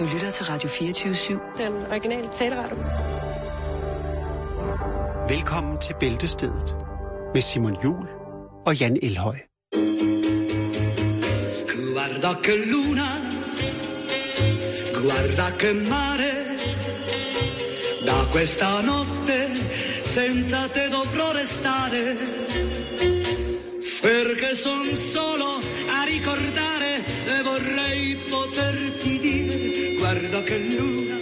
Du lytter til Radio 24-7. Den originale taleradio. Velkommen til Bæltestedet med Simon Jul og Jan Elhøj. Guarda che luna, guarda che mare, da questa notte senza te dovrò restare, perché son solo a ricordare e vorrei poterti dire, guarda che luna,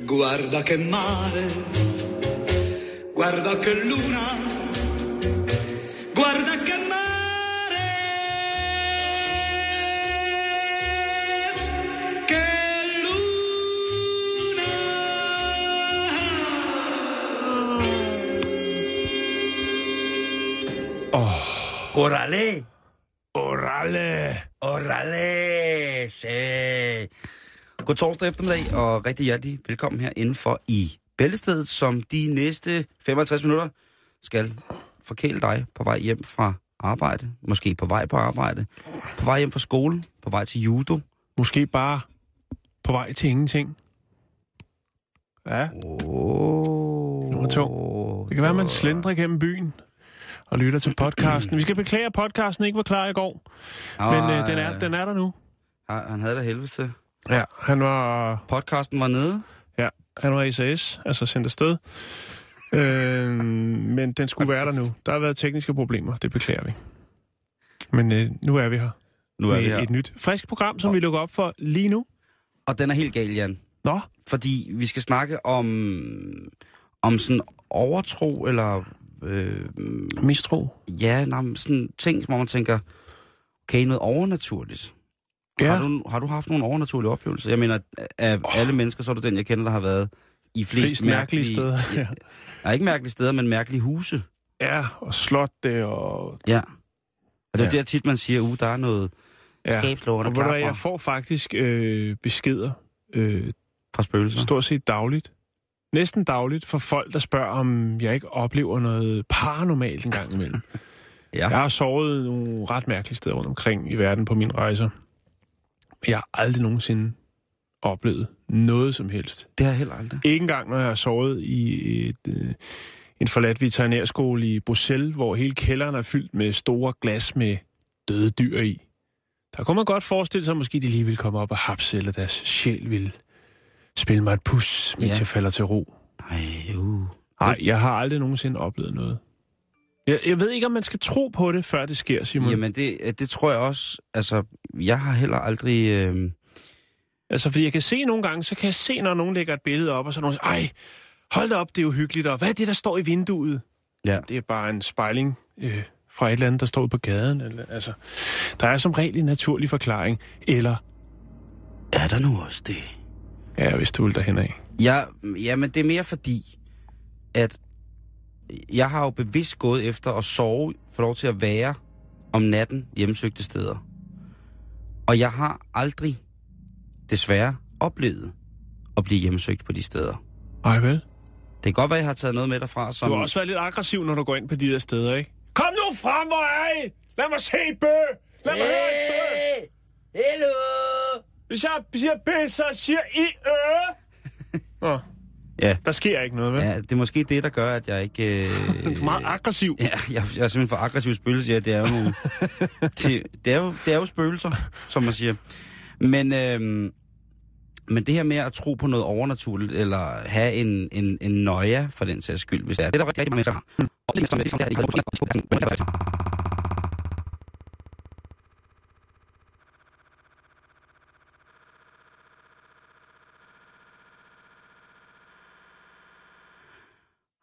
guarda che mare, guarda che luna, guarda che mare, che luna. Orale! Orale! Orale! God torsdag eftermiddag, og rigtig hjertelig velkommen her indenfor i Bæltestedet, som de næste 55 minutter skal forkæle dig på vej hjem fra arbejde, måske på vej på arbejde, på vej hjem fra skole, på vej til judo. Måske bare på vej til ingenting. Ja, Oh, Nummer to. det kan være, man slendrer gennem byen og lytter til podcasten. Vi skal beklage, at podcasten ikke var klar i går, men øh, den, er, den er der nu. Han, han havde da helvede. Ja, han var, Podcasten var nede. ja, han var SAS, altså sendt afsted. Øh, men den skulle være der nu. Der har været tekniske problemer, det beklager vi. Men øh, nu er vi her. Nu er vi her. et nyt frisk program, som vi lukker op for lige nu. Og den er helt gal, Jan. Nå, Fordi vi skal snakke om, om sådan overtro, eller øh, mistro. ja, nej, sådan ting, hvor man tænker, okay, noget overnaturligt. Ja. Har, du, har du haft nogle overnaturlige oplevelser? Jeg mener, af Oh. alle mennesker, så er du den, jeg kender, der har været i flest, Flest mærkelige steder. Ja. Ja, ikke mærkelige steder, men mærkelige huse. ja, og slotte og... Ja. Og det er Ja. der tit, man siger, uh, der er noget Ja. skabslårende Og klapper jeg får faktisk øh, beskeder øh, fra spøgelser. stort set dagligt. Næsten dagligt for folk, der spørger, om jeg ikke oplever noget paranormalt en gang imellem. Ja. Jeg har sovet nogle ret mærkelige steder rundt omkring i verden på mine rejser. Jeg har aldrig nogensinde oplevet noget som helst. Det har jeg heller aldrig. Ikke engang, når jeg har sovet i et, øh, en forladt veterinærskole i Bruxelles, hvor hele kælderen er fyldt med store glas med døde dyr i. Der kunne man godt forestille sig, at måske de lige ville komme op og hapse, eller deres sjæl ville spille mig et pus, mens Ja. jeg falder til ro. Ej, uh. Nej, jeg har aldrig nogensinde oplevet noget. Jeg, jeg ved ikke, om man skal tro på det, før det sker, Simon. Jamen, det, det tror jeg også. Altså, jeg har heller aldrig... Øh... Altså, fordi jeg kan se nogle gange, så kan jeg se, når nogen lægger et billede op, og så nogen siger, ej, hold da op, det er uhyggeligt, og hvad er det, der står i vinduet? Ja. Det er bare en spejling øh, fra et eller andet, der står på gaden. Eller, altså, der er som regel en naturlig forklaring. Eller, Er der nu også det? Ja, hvis du vil derhen af. Ja, jamen, det er mere fordi, at jeg har jo bevidst gået efter at sove, få lov til at være om natten hjemsøgte steder. Og jeg har aldrig, desværre, oplevet at blive hjemsøgt på de steder. Ej vel? Det kan godt være, at jeg har taget noget med derfra, som... Du har også været lidt aggressiv, når du går ind på de der steder, ikke? Kom nu frem, hvor er I? Lad mig se bø! Lad mig høre et bø! Hello! Hvis jeg siger bø, så siger I øh! Nå, Ja. der sker ikke noget, vel? ja, det er måske det, der gør, at jeg ikke... Øh... Du er meget aggressiv. Ja, jeg, jeg er simpelthen for aggressiv spøgelse, ja, det er jo nogle... det, det, er jo, det er jo spøgelser, som man siger. Men, øhm, men det her med at tro på noget overnaturligt, eller have en, en, en nøje for den sags skyld, hvis det er, det er der rigtig, rigtig mange mennesker har. Og det er som, det er, det er, det er, det er,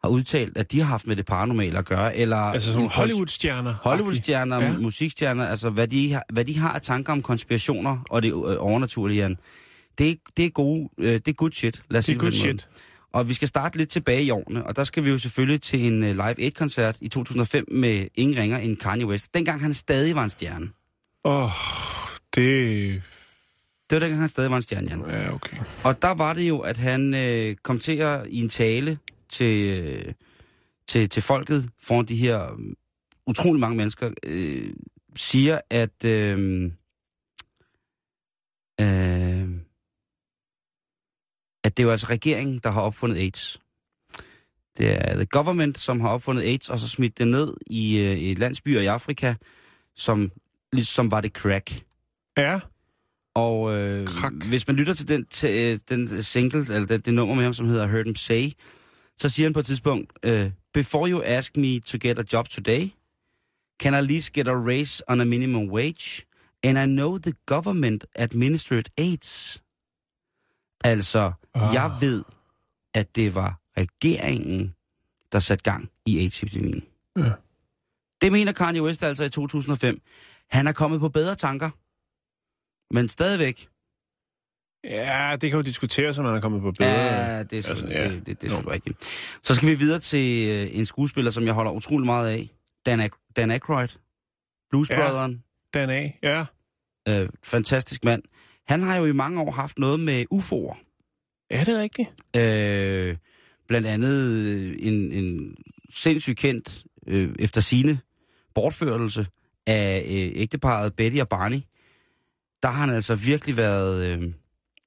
har udtalt, at de har haft med det paranormale at gøre, eller... Altså sådan Hollywood-stjerner. Hollywood-stjerner, Ja. ja. musikstjerner, altså hvad de, har, hvad de har af tanker om konspirationer og det øh, overnaturlige, Jan. Det, det er gode, øh, det er good shit, lad os Det sige måde. shit. Og vi skal starte lidt tilbage i årene, og der skal vi jo selvfølgelig til en øh, Live 8-koncert i 2005 med ingen ringer end Kanye West. Dengang han stadig var en stjerne. Åh, oh, det... Det var dengang han stadig var en stjerne, Jan. Ja, okay. Og der var det jo, at han øh, kom til at i en tale til, øh, til, til folket foran de her øh, utrolig mange mennesker, øh, siger, at øh, øh, at det er jo altså regeringen, der har opfundet AIDS. Det er the government, som har opfundet AIDS, og så smidt det ned i, øh, i landsbyer i Afrika, som, ligesom var det crack. Ja. Og øh, hvis man lytter til den, til, øh, den single, eller det, det nummer med ham, som hedder Heard Him Say, så siger han på et tidspunkt, øh, Before you ask me to get a job today, can I at least get a raise on a minimum wage? And I know the government administered AIDS. Altså, Ah. jeg ved, at det var regeringen, der satte gang i AIDS-epidemien. Ja. Det mener Kanye West altså i 2005. Han er kommet på bedre tanker. Men stadigvæk. Ja, det kan jo diskuteres, om man er kommet på bedre. Ja, det er altså, ja. det, det, det er selvfølgelig rigtigt. Så skal vi videre til øh, en skuespiller, som jeg holder utrolig meget af. Dan, Ac- Dan Aykroyd. Blues Ja. Brotheren. Den af, ja. Øh, fantastisk mand. Han har jo i mange år haft noget med UFO'er. Er det rigtigt? Øh, blandt andet øh, en, en sindssygt kendt, øh, efter sine bortførelse af øh, ægteparet Betty og Barney. Der har han altså virkelig været, øh,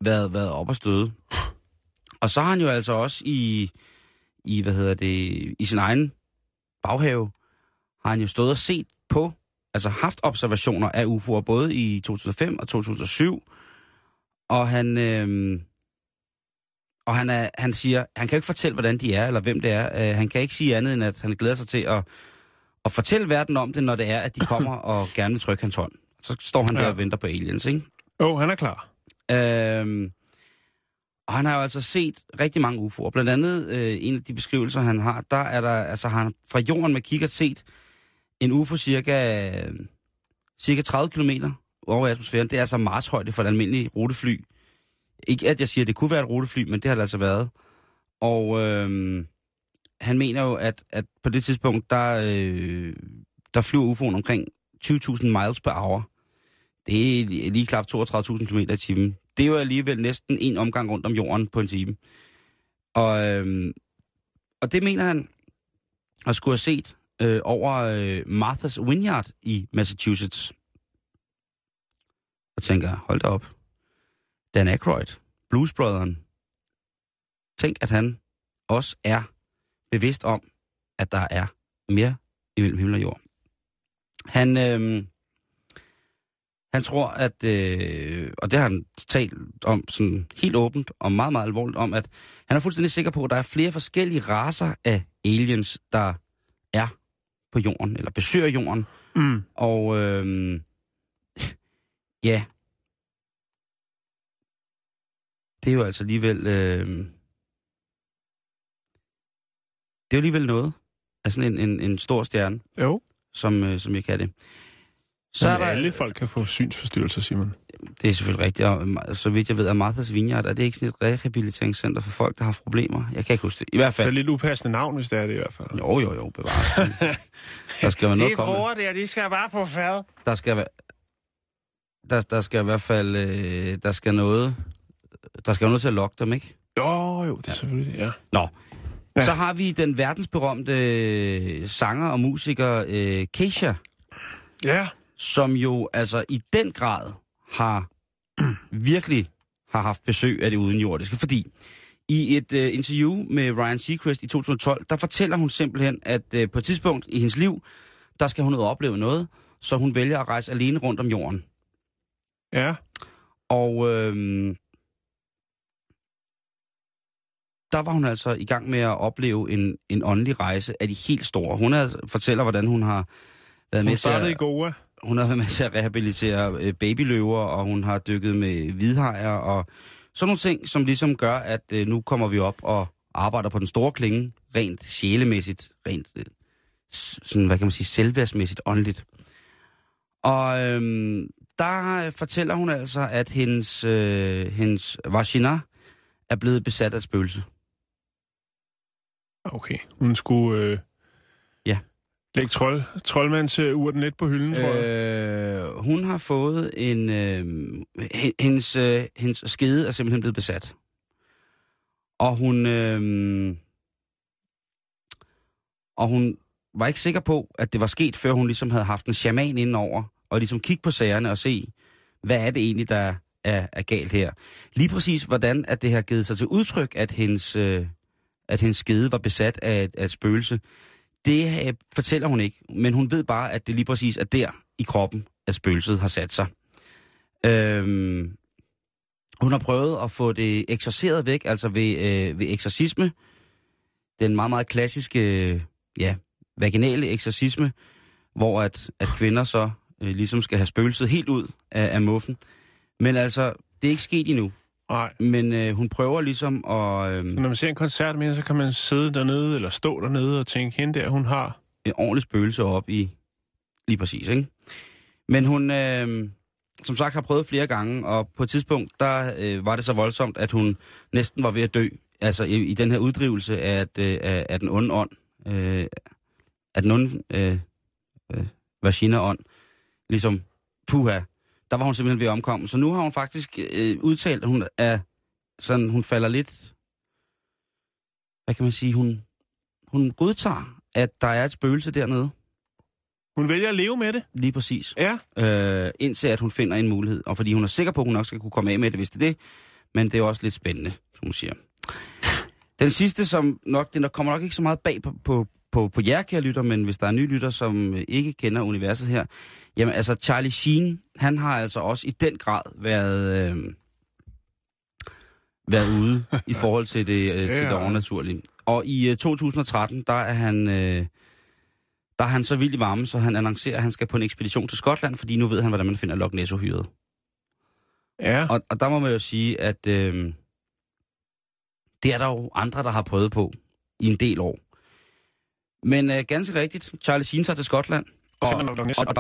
været, været op og støde. Og så har han jo altså også i, i, hvad hedder det, i sin egen baghave, har han jo stået og set på, altså haft observationer af UFO'er, både i 2005 og 2007. Og han, øh, og han, er, han siger, han kan jo ikke fortælle, hvordan de er, eller hvem det er. Uh, han kan ikke sige andet, end at han glæder sig til at, at fortælle verden om det, når det er, at de kommer og gerne vil trykke hans hånd. Så står han der Ja. og venter på aliens, ikke? Åh, oh, han er klar. Øhm, og han har jo altså set rigtig mange UFO'er. Blandt andet øh, en af de beskrivelser, han har, der er der, altså har han fra jorden med kikkert set en UFO cirka, øh, cirka 30 km over atmosfæren. Det er altså Mars højde for et almindeligt rutefly. Ikke at jeg siger, at det kunne være et rutefly, men det har det altså været. Og øh, han mener jo, at, at på det tidspunkt, der, øh, der flyver UFO'en omkring 20.000 miles per hour. Det er lige knap 32.000 km i timen. Det er jo alligevel næsten en omgang rundt om jorden på en time. Og, øhm, og det mener han at skulle have set øh, over øh, Martha's Vineyard i Massachusetts. Og tænker, hold da op. Dan Aykroyd, Blues Brotheren. Tænk, at han også er bevidst om, at der er mere imellem himmel og jord. Han, øh, han tror, at, øh, og det har han talt om sådan helt åbent og meget, meget alvorligt om, at han er fuldstændig sikker på, at der er flere forskellige raser af aliens, der er på jorden, eller besøger jorden. Mm. Og øh, ja, det er jo altså alligevel, øh, det er jo alligevel noget af sådan en, en, en stor stjerne, Jo. som, øh, som jeg kan det. Så Så er der, alle folk kan få synsforstyrrelser, Simon. Det er selvfølgelig rigtigt, og så vidt jeg ved, at Martha's Vineyard, er det ikke sådan et rehabiliteringscenter for folk, der har problemer? Jeg kan ikke huske det. I hvert Så er det fald. lidt upassende navn, hvis det er det i hvert fald. Jo, jo, jo, bevares. der skal være noget komme. der, de skal bare på fad. Der skal være... Der, der skal i hvert fald... Øh, der skal noget... Der skal jo noget til at lokke dem, ikke? Jo, jo, det er selvfølgelig det, ja. Nå. Ja. Ja. Så har vi den verdensberømte øh, sanger og musiker øh, Keisha, Ja. Som jo altså i den grad har virkelig har haft besøg af det udenjordiske, fordi i et øh, interview med Ryan Seacrest i 2012, der fortæller hun simpelthen, at øh, på et tidspunkt i hendes liv, der skal hun ud og opleve noget, så hun vælger at rejse alene rundt om jorden. Ja. Og øh, der var hun altså i gang med at opleve en, en åndelig rejse af de helt store. Hun er, fortæller, hvordan hun har været med Hun til startede i at, Goa. Hun har været med til at rehabilitere øh, babyløver, og hun har dykket med hvidhajer, og sådan nogle ting, som ligesom gør, at øh, nu kommer vi op og arbejder på den store klinge, rent sjælemæssigt, rent øh, sådan, hvad kan man sige, selvværdsmæssigt, åndeligt. Og øhm, der fortæller hun altså, at hendes, øh, hendes vagina er blevet besat af spøgelse. Okay. Hun skulle... Øh... Ja. Læg trold, troldmands øh, urten lidt på hylden, tror jeg. Øh, hun har fået en... Øh, hendes, øh, hendes skede er simpelthen blevet besat. Og hun... Øh, og hun var ikke sikker på, at det var sket, før hun ligesom havde haft en shaman indenover, og ligesom kigge på sagerne og se, hvad er det egentlig, der, er, er galt her. Lige præcis, hvordan at det har givet sig til udtryk, at hendes, øh, at hendes skede var besat af et, af et spøgelse, det øh, fortæller hun ikke. Men hun ved bare, at det lige præcis er der i kroppen, at spøgelset har sat sig. Øhm, hun har prøvet at få det eksorceret væk, altså ved, øh, ved eksorcisme. Den meget, meget klassiske, øh, ja, vaginale eksorcisme, hvor at, at kvinder så øh, ligesom skal have spøgelset helt ud af, af muffen. Men altså, det er ikke sket endnu. Nej. Men øh, hun prøver ligesom at... Øh, Når man ser en koncert med hende, så kan man sidde dernede, eller stå dernede og tænke, hende der, hun har... en ordentlig spøgelse op i... Lige præcis, ikke? Men hun, øh, som sagt, har prøvet flere gange, og på et tidspunkt, der øh, var det så voldsomt, at hun næsten var ved at dø. Altså i, i den her uddrivelse af, at, øh, af, af den onde ånd. Øh, af den onde øh, øh, vagina-ånd. Ligesom, puha, der var hun simpelthen ved at omkomme. Så nu har hun faktisk øh, udtalt, at hun er sådan, hun falder lidt, hvad kan man sige, hun, hun godtager, at der er et spøgelse dernede. Hun vælger at leve med det. Lige præcis. Ja. Øh, indtil at hun finder en mulighed. Og fordi hun er sikker på, at hun nok skal kunne komme af med det, hvis det er det. Men det er også lidt spændende, som hun siger. Den sidste, som nok, den der kommer nok ikke så meget bag på, på, på, på jer, kære lytter, men hvis der er nye lytter, som øh, ikke kender universet her, jamen altså Charlie Sheen, han har altså også i den grad været, øh, været ude i forhold til det, øh, til det overnaturlige. Og i øh, 2013, der er han... Øh, der er han så vild i varme, så han annoncerer, at han skal på en ekspedition til Skotland, fordi nu ved han, hvordan man finder Loch Ness-hyret. Ja. Og, og der må man jo sige, at øh, det er der jo andre, der har prøvet på i en del år. Men øh, ganske rigtigt, Charlie Sheen tager til Skotland. Og, og, og,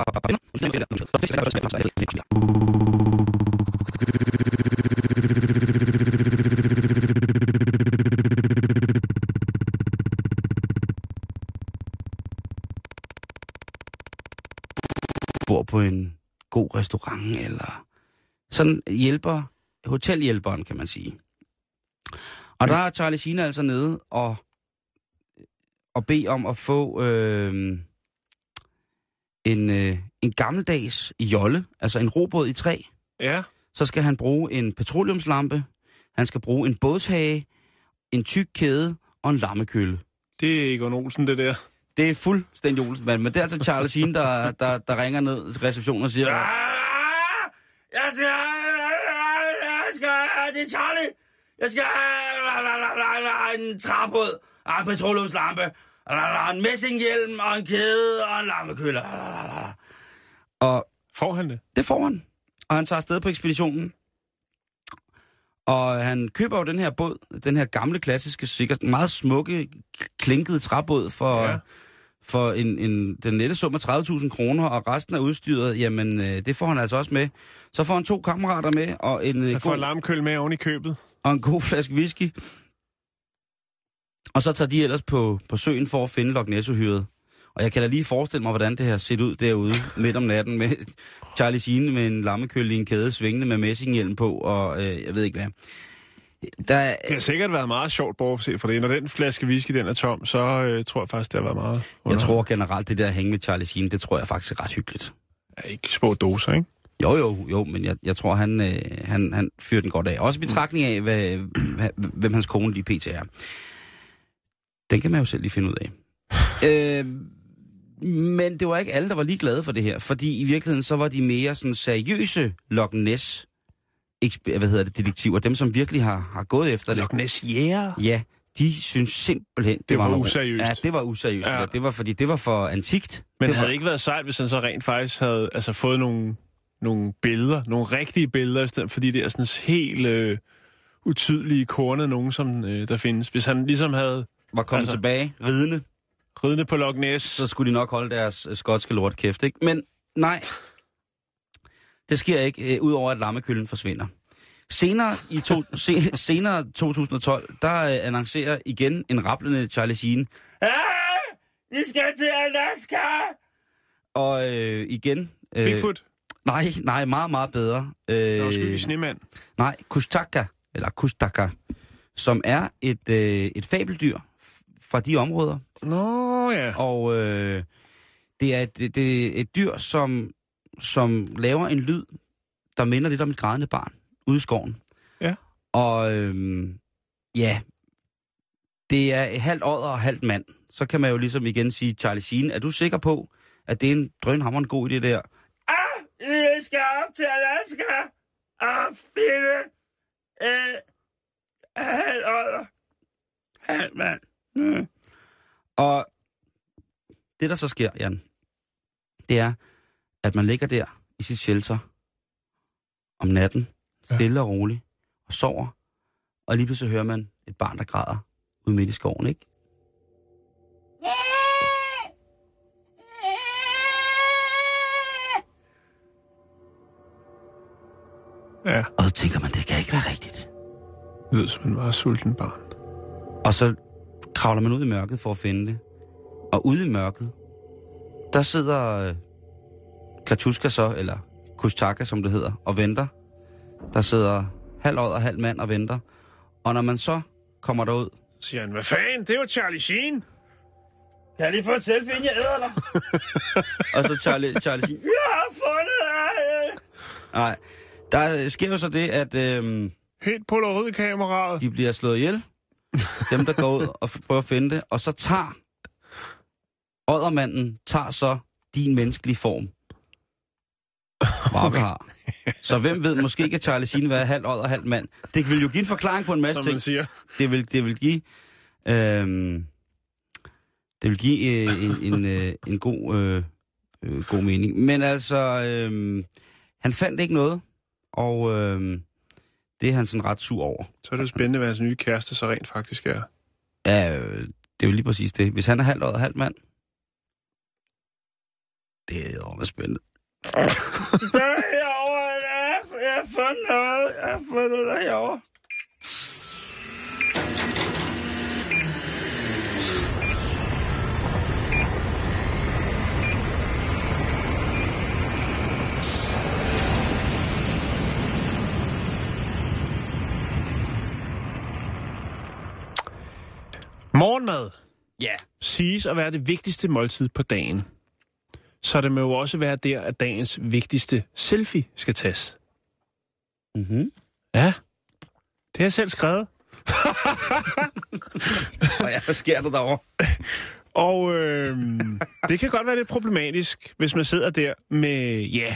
bor på en god restaurant, eller sådan hjælper, hotelhjælperen, kan man sige. Og der er Charlie Sheen altså nede og, og bede om at få øh, en, øh, en gammeldags jolle, altså en robåd i træ. Ja. Så skal han bruge en petroleumslampe, han skal bruge en bådshage, en tyk kæde og en lammekølle. Det er Egon Olsen, det der. Det er fuldstændig Olsen, men det er altså Charles Sheen, der, der, der ringer ned til receptionen og siger, "Ah, jeg skal, jeg skal, det er Charlie, jeg skal en træbåd, en petroleumslampe, en messinghjelm og en kæde og en lammekølle. Og Får han det? det får han. Og han tager afsted på ekspeditionen. Og han køber jo den her båd, den her gamle, klassiske, sikkert meget smukke, klinkede træbåd for, Ja. for en, en, den nette sum af 30.000 kroner, og resten af udstyret, jamen øh, det får han altså også med. Så får han to kammerater med, og en, øh, Han får god, med oven i købet. og en god flaske whisky. Og så tager de ellers på, på søen for at finde Loch Ness-uhyret. Og jeg kan da lige forestille mig, hvordan det har set ud derude midt om natten med Charlie Sheen med en lammekølle i en kæde svingende med messinghjelm på, og øh, jeg ved ikke hvad. Der, er- Det har sikkert været meget sjovt, bortset for det. Når den flaske whisky, den er tom, så øh, tror jeg faktisk, det har været meget. jeg tror generelt, det der at hænge med Charlie Sheen, det tror jeg faktisk er ret hyggeligt. Ja, ikke små doser, ikke? Jo, jo, jo, men jeg, jeg tror, han, øh, han, han fyrer den godt af. Også i betragtning af, hvad, hvad, hvem hans kone lige pt. er. Den kan man jo selv lige finde ud af. øh, men det var ikke alle, der var lige glade for det her, fordi i virkeligheden så var de mere sådan seriøse Loch Ness hvad hedder det, detektiver, dem som virkelig har, har gået efter det. Loch Ness Jæger. Ja, de synes simpelthen, det, Det var noget- useriøst. Ja, det var useriøst. Ja. Ja. Det var fordi, det var for antikt. Men det havde var, det ikke været sejt, hvis han så rent faktisk havde altså, fået nogle, nogle billeder, nogle rigtige billeder, i stedet for de der sådan helt øh, utydelige kornede nogen, som øh, der findes. Hvis han ligesom havde var kommet altså- tilbage, ridende, ridende på Loch Ness, så skulle de nok holde deres øh, skotske lort kæft, ikke? Men nej, det sker ikke, øh, udover at lammekøllen forsvinder. Senere i to, se, senere 2012, der øh, annoncerer igen en rapplende Charlie Sheen. Hey, vi skal til Alaska! Og øh, igen... Øh, Bigfoot, Nej, nej, meget, meget bedre. øh, Nå, snemand. nej, Kustaka, eller Kustaka, som er et, øh, et fabeldyr fra de områder, Nå ja. og øh, det er et, det, er et dyr, som, som laver en lyd, der minder lidt om et grædende barn. ude i skoven. Ja. Og øhm, ja, det er halvt odder og halvt mand. Så kan man jo ligesom igen sige, Charlie Sheen, er du sikker på, at det er en drønhammerende god idé der? Ah, jeg skal op til Alaska og finde øh, halvt odder, halvt mand. Mm. Og det, der så sker, Jan, det er, at man ligger der i sit shelter om natten, stille og roligt, og sover, og lige pludselig hører man et barn, der græder ude midt i skoven, ikke? Ja, Og så tænker man, det kan ikke være rigtigt. det lyder som en meget sulten barn. Og så kravler man ud i mørket for at finde det. Og ude i mørket, der sidder øh, Katuska så, eller Kustaka, som det hedder, og venter. Der sidder halv og halv mand og venter. Og når man så kommer derud, siger han, hvad fanden, det var Charlie Sheen. Kan jeg lige få et selfie, inden jeg æder dig? og så Charlie, Charlie siger, jeg har fundet dig! Nej, der sker jo så det, at øhm, Helt polaroid-kameraet. de bliver slået ihjel. Dem, der går ud og prøver at finde det. Og så tager Oddermanden tager så din menneskelige form. Wow, har. Så hvem ved, måske kan Charlie Sheen være halv og halv mand. Det vil jo give en forklaring på en masse Som ting. siger. Det vil, det vil give... Øhm, det vil give øh, en, en, øh, en god, øh, øh, god mening. Men altså, øh, han fandt ikke noget, og øh, det er han sådan ret sur over. Så er det jo spændende, hvad hans nye kæreste så rent faktisk er. Ja, øh, det er jo lige præcis det. Hvis han er halvt og halvt mand, det er jo spændende. der er herovre, jeg har, jeg har fundet noget, jeg har fundet noget herovre. Morgenmad Ja. siges at være det vigtigste måltid på dagen. Så det må jo også være der, at dagens vigtigste selfie skal tages. Mm-hmm. Ja, det har jeg selv skrevet. Og ja, hvad sker der derovre? Og øh, det kan godt være lidt problematisk, hvis man sidder der med, ja,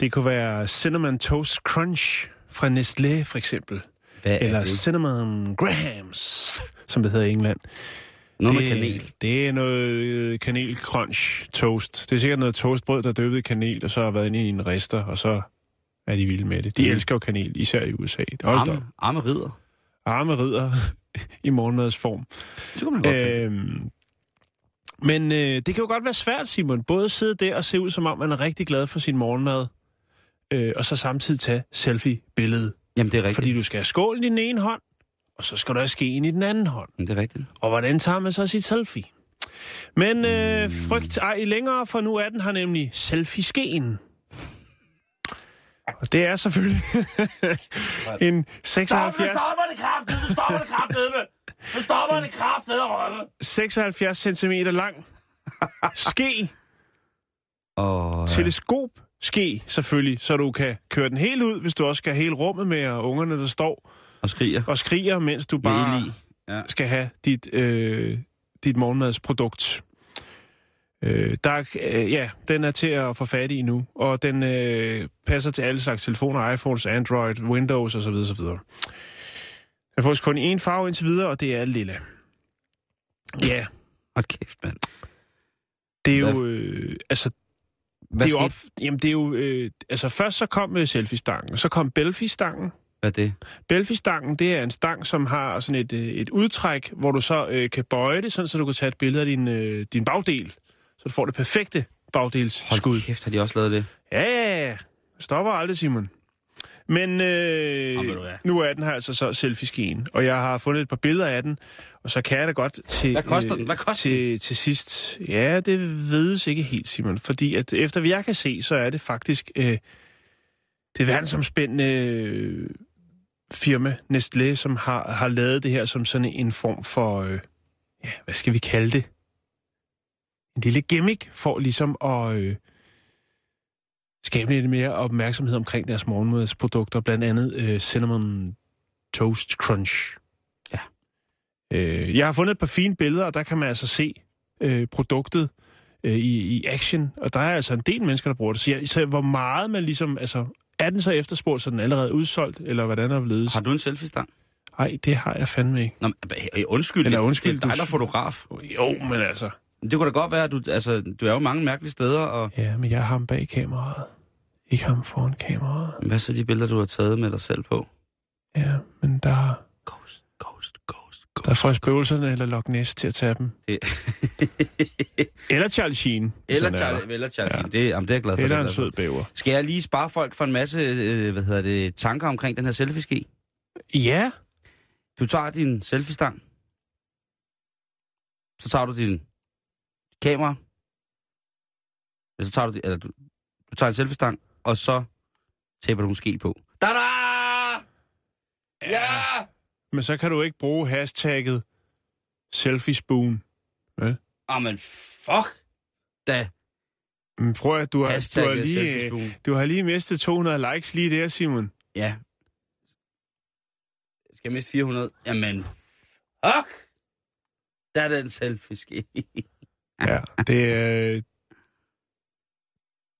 det kunne være Cinnamon Toast Crunch fra Nestlé for eksempel. Hvad er Eller? Cinnamon Grahams, som det hedder i England. Noget med det, kanel. Det er noget øh, kanel crunch toast. Det er sikkert noget toastbrød, der er døbet i kanel, og så har været inde i en rister, og så er de vilde med det. De Mm. elsker jo kanel, især i USA. Hold da op. Arme, arme ridder. Arme ridder i morgenmadsform. Så kan man godt øh, Øhm, men øh, det kan jo godt være svært, Simon, både at sidde der og se ud, som om man er rigtig glad for sin morgenmad, øh, og så samtidig tage selfie-billedet. Jamen, det er rigtigt. Fordi du skal have skålen i den ene hånd, og så skal du have skeen i den anden hånd. Det er rigtigt. Og hvordan tager man så sit selfie? Men øh, frygt ej længere, for nu er den her nemlig selfie-skeen. Og det er selvfølgelig en 76... det kraftigt! Nu stopper det kraftigt! Nu stopper det kraftigt, Rømme! 76 cm lang ske, Og, teleskop ske selvfølgelig, så du kan køre den helt ud, hvis du også skal have hele rummet med, og ungerne, der står og skriger. og skriger, mens du bare. Ja. skal have dit, øh, dit morgenmadsprodukt. Øh, der, er- øh, ja, den er til at få fat i nu, og den øh, passer til alle slags telefoner, iPhones, Android, Windows osv. osv. Den får kun én farve indtil videre, og det er lille. Ja, Hold kæft, mand. det er Hvad- jo... Øh, altså, Hvad det er jo op, jamen det er jo, øh, altså først så kom øh, selfie-stangen, så kom Belfi-stangen. Hvad er det? Belfi-stangen, det er en stang, som har sådan et, øh, et udtræk, hvor du så øh, kan bøje det, sådan så du kan tage et billede af din, øh, din bagdel. Så du får det perfekte bagdelsskud. Hold kæft, har de også lavet det? Ja. Stopper aldrig, Simon. Men øh, nu er den her altså så selfie-skeen, og jeg har fundet et par billeder af den, og så kan jeg da godt til, Hvad koster den? Hvad koster til, til sidst... Ja, det vedes ikke helt, Simon, fordi at efter hvad jeg kan se, så er det faktisk øh, det verdensomspændende øh, firma Nestlé, som har, har lavet det her som sådan en form for, øh, ja, hvad skal vi kalde det? En lille gimmick for ligesom at... Øh, skabe lidt mere opmærksomhed omkring deres morgenmadsprodukter, blandt andet øh, Cinnamon Toast Crunch. Ja. Øh, jeg har fundet et par fine billeder, og der kan man altså se øh, produktet øh, i, i action, og der er altså en del mennesker, der bruger det. Så, jeg, så hvor meget man ligesom, altså, er den så efterspurgt, så den er allerede udsolgt, eller hvordan er det ledes? Har du en selfie-stang? Nej, det har jeg fandme ikke. Nå, men, undskyld, Eller det, undskyld, det er dig, der er fotograf. Jo, men altså... Det kunne da godt være, at du, altså, du er jo mange mærkelige steder, og Ja, men jeg har ham bag kameraet. Ikke ham foran kameraet. hvad så de billeder, du har taget med dig selv på? Ja, men der, der får spøgelserne eller Loch Ness til at tage dem. Det- Eller Charles Sheen. eller er der. eller Charlie. Ja. Ja. Det, jamen, det er jeg glad for. Eller det en sød bæver. Skal jeg lige spare folk for en masse øh, hvad hedder det, tanker omkring den her selfie-ski? Ja, Du tager din selfie-stang. Så tager du din kamera. Ja, Så tager du, eller du, du tager en selfie-stang, og så taber du en ski på. Da-da! Ja! Men så kan du ikke bruge hashtagget selfie spoon. Jamen, fuck da. Men prøv at du har, du har, lige, selfie-spoon. du har lige mistet 200 likes lige der, Simon. Ja. Skal jeg miste 400? Jamen, fuck! Der er den selfie-ski. Ja, det er,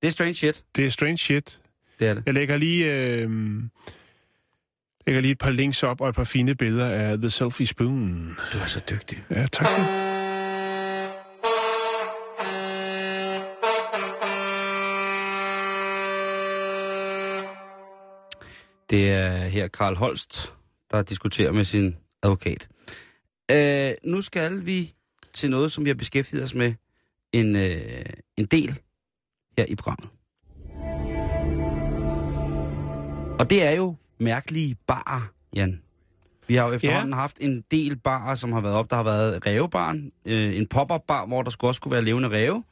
det er strange shit. det er strange shit. Det er det. Jeg lægger lige, øh, lægger lige et par links op og et par fine billeder af The Selfie Spoon. Du er så dygtig. Ja, tak. Det er her Karl Holst, der diskuterer med sin advokat. Øh, nu skal vi til noget, som vi har beskæftiget os med en, øh, en del her i programmet. Og det er jo mærkelige barer, Jan. Vi har jo efterhånden ja. haft en del barer, som har været op. Der har været Rævebaren, øh, en pop-up bar, hvor der skulle også skulle være levende ræve.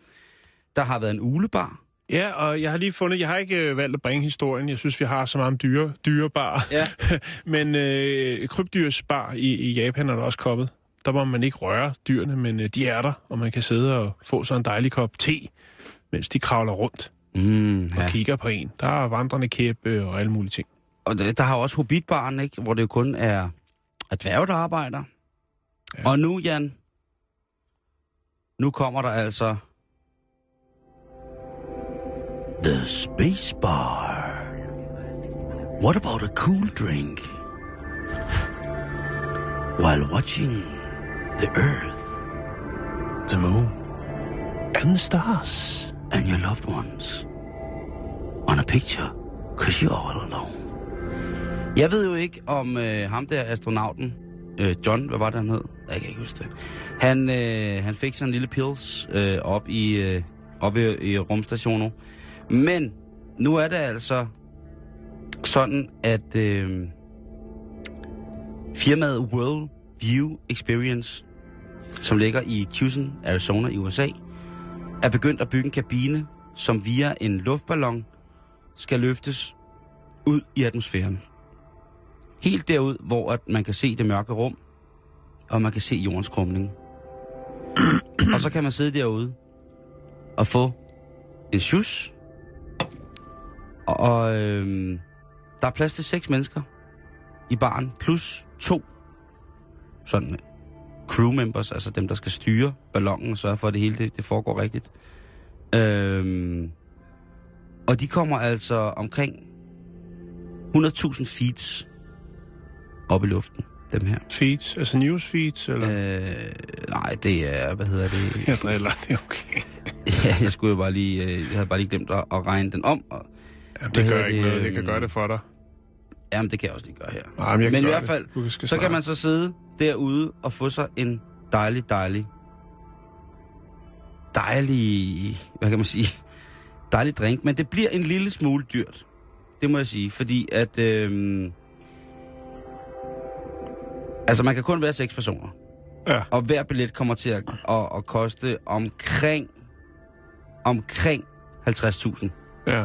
Der har været en ulebar. Ja, og jeg har lige fundet, jeg har ikke øh, valgt at bringe historien. Jeg synes, vi har så meget om dyre, dyrebar. Ja. men øh, krybdyrsbar i, i Japan er der også kommet. Der må man ikke røre dyrene, men øh, de er der, og man kan sidde og få sig en dejlig kop te, mens de kravler rundt Mm, og ja. kigger på en. Der er vandrende kæppe og alle mulige ting. Og der, der har også Hobbitbaren, ikke? Hvor det jo kun er, er dværge, der arbejder. Ja. Og nu, Jan, nu kommer der altså... The Space Bar. What about a cool drink? While watching the Earth The moon. And the stars. and your loved ones on a picture, cause you're all alone. Jeg ved jo ikke, om øh, ham der astronauten, øh, John, hvad var det, han hed? Jeg kan ikke huske det. Han, øh, han fik sådan en lille pils øh, op i, øh, op i, i rumstationen. Men nu er det altså sådan, at øh, firmaet World View Experience, som ligger i Tucson, Arizona i USA, er begyndt at bygge en kabine, som via en luftballon skal løftes ud i atmosfæren. Helt derud, hvor at man kan se det mørke rum, og man kan se jordens krumning. og så kan man sidde derude og få en sjus. Og øhm, der er plads til seks mennesker i baren, plus to sådan crew members, altså dem, der skal styre ballonen og sørge for, at det hele det, det foregår rigtigt. Øhm, og de kommer altså omkring 100.000 feet op i luften, dem her. Feeds, altså news feeds, eller? Øh, nej, det er, hvad hedder det? Jeg driller, det er okay. ja, jeg skulle jo bare lige, øh, jeg havde bare lige glemt at, at regne den om. Og, Jamen, det gør ikke det, noget, det kan gøre det for dig. jamen, det kan jeg også lige gøre her. Nej, men jeg kan Men i hvert fald, Så kan svare. man så sidde derude og få sig en dejlig, dejlig, dejlig, hvad kan man sige, dejlig drink. Men det bliver en lille smule dyrt. Det må jeg sige, fordi at, øhm, altså man kan kun være seks personer. Ja. Og hver billet kommer til at, at, at koste omkring, omkring 50.000. Ja.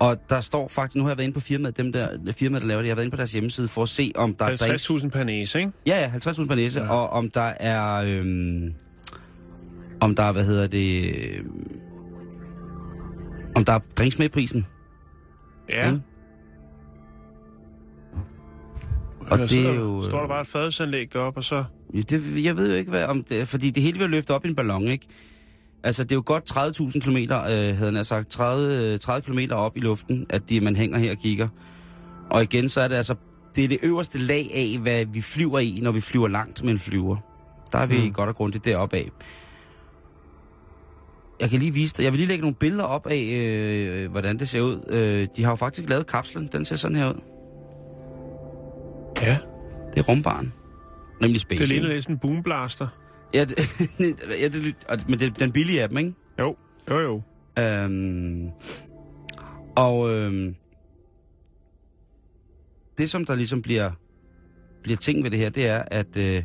Og der står faktisk, nu har jeg været inde på firmaet, dem der, firmaet, der laver det, jeg har været inde på deres hjemmeside for at se, om der er drinks. 50.000 per næse, ikke? Ja, ja, 50.000 per næse, ja. og om der er, øhm, om der er, hvad hedder det, øhm, Om der er drinks med i prisen. Ja. Mm. Og Ja, det er jo... Står der bare et fadelsanlæg deroppe, og så... Ja, Det, jeg ved jo ikke, hvad om det fordi det hele bliver løftet op i en ballon, ikke? Altså, det er jo godt 30.000 km, øh, havde han sagt, 30, øh, 30 km op i luften, at de, man hænger her og kigger. Og igen, så er det altså, det er det øverste lag af, hvad vi flyver i, når vi flyver langt med en flyver. Der er vi mm. Mm. godt og grundigt deroppe af. Jeg kan lige vise dig, jeg vil lige lægge nogle billeder op af, øh, hvordan det ser ud. Øh, de har jo faktisk lavet kapslen, den ser sådan her ud. Ja, Det er rumbaren. Nemlig space. det ligner sådan en boomblaster. Ja, det, ja det, men det den billige af dem, ikke? Jo, jo, jo. Øhm, og øhm, det, som der ligesom bliver, bliver ting ved det her, det er, at øh,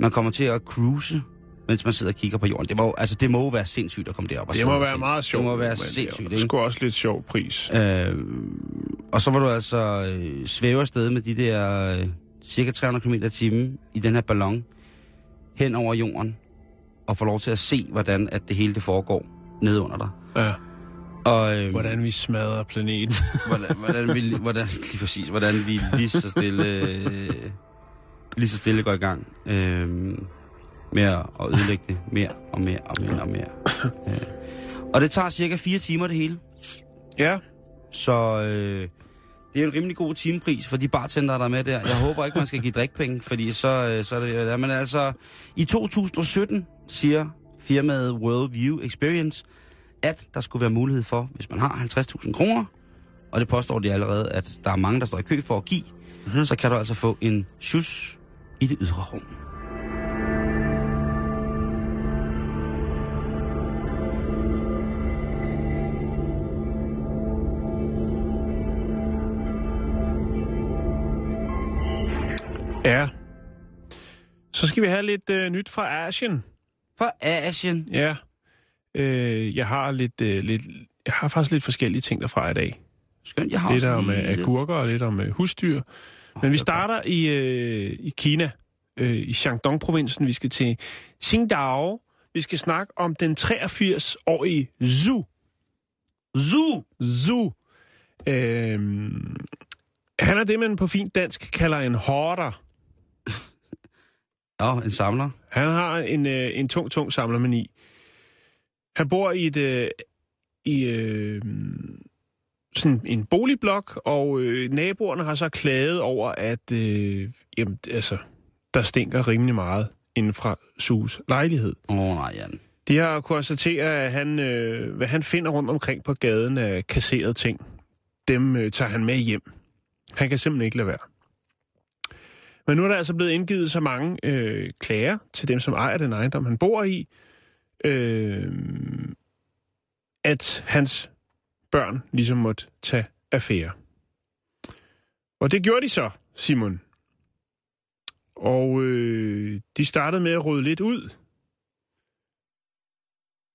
man kommer til at cruise, mens man sidder og kigger på jorden. Det må, altså, det må jo være sindssygt at komme derop og Det må være meget sjovt. Det må være sindssygt, Det er sgu også lidt sjov pris. Øhm, og så var du altså øh, svæve afsted med de der øh, cirka 300 km i timen i den her ballon hen over jorden og få lov til at se, hvordan at det hele det foregår nede under dig. Ja. Og, øhm, Hvordan vi smadrer planeten. hvordan, hvordan, vi, hvordan, lige præcis, hvordan vi lige så stille, øh, lige så stille går i gang øh, med at at ødelægge det mere og mere og mere og mere. Øh. Og det tager cirka fire timer det hele. ja. Så øh, det er en rimelig god timepris for de bartender, der er med der. Jeg håber ikke, man skal give drikpenge, fordi så, øh, så er det der. Men altså, i 2017 siger firmaet World View Experience, at der skulle være mulighed for, hvis man har 50.000 kroner, og det påstår de allerede, at der er mange, der står i kø for at give, mm-hmm. så kan du altså få en sjus i det ydre rum. Ja. Så skal vi have lidt øh, nyt fra Asien. For Asien. Ja. Øh, jeg har lidt, øh, lidt, jeg har faktisk lidt forskellige ting derfra i dag. Skønt, jeg har Lidt om øh, agurker og lidt om øh, husdyr. Men vi starter i, øh, i Kina, øh, i Shandong-provincen. Vi skal til Qingdao. Vi skal snakke om den 83-årige Zhu. Zoo! Zhu. Øh, han er det, man på fint dansk kalder en Ja, en samler. Han har en, øh, en tung, tung samlermani. Han bor i et øh, i øh, sådan en boligblok, og øh, naboerne har så klaget over, at øh, jamen, altså, der stinker rimelig meget inden fra Sus lejlighed. Åh oh, nej, Jan. De har konstateret, at han, øh, hvad han finder rundt omkring på gaden af kasserede ting, dem øh, tager han med hjem. Han kan simpelthen ikke lade være. Men nu er der altså blevet indgivet så mange øh, klager til dem, som ejer den ejendom, han bor i, øh, at hans børn ligesom måtte tage affære. Og det gjorde de så, Simon. Og øh, de startede med at rydde lidt ud,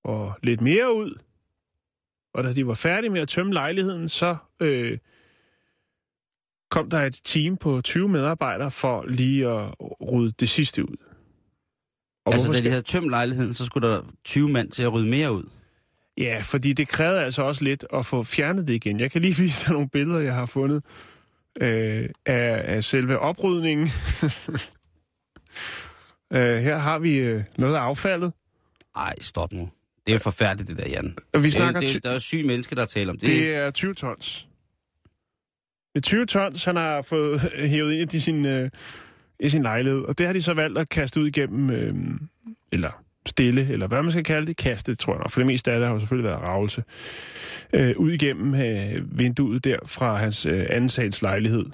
og lidt mere ud. Og da de var færdige med at tømme lejligheden, så øh, kom der et team på 20 medarbejdere for lige at rydde det sidste ud. Og altså, da de havde tømt lejligheden, så skulle der 20 mand til at rydde mere ud. Ja, fordi det krævede altså også lidt at få fjernet det igen. Jeg kan lige vise dig nogle billeder, jeg har fundet øh, af, af selve oprydningen. øh, her har vi øh, noget af affaldet. Ej, stop nu. Det er forfærdeligt, det der, Jan. Vi Det, snakker er- det, er- der er syge mennesker, der taler om det. Det er 20 tons. Det er 20 tons, han har fået hævet ind i sin, øh, i sin lejlighed. Og det har de så valgt at kaste ud igennem, øh, eller stille, eller hvad man skal kalde det, kaste, tror jeg nok. For det meste af det har jo selvfølgelig været ravelse. Øh, ud igennem øh, vinduet der fra hans øh, anden sals lejlighed.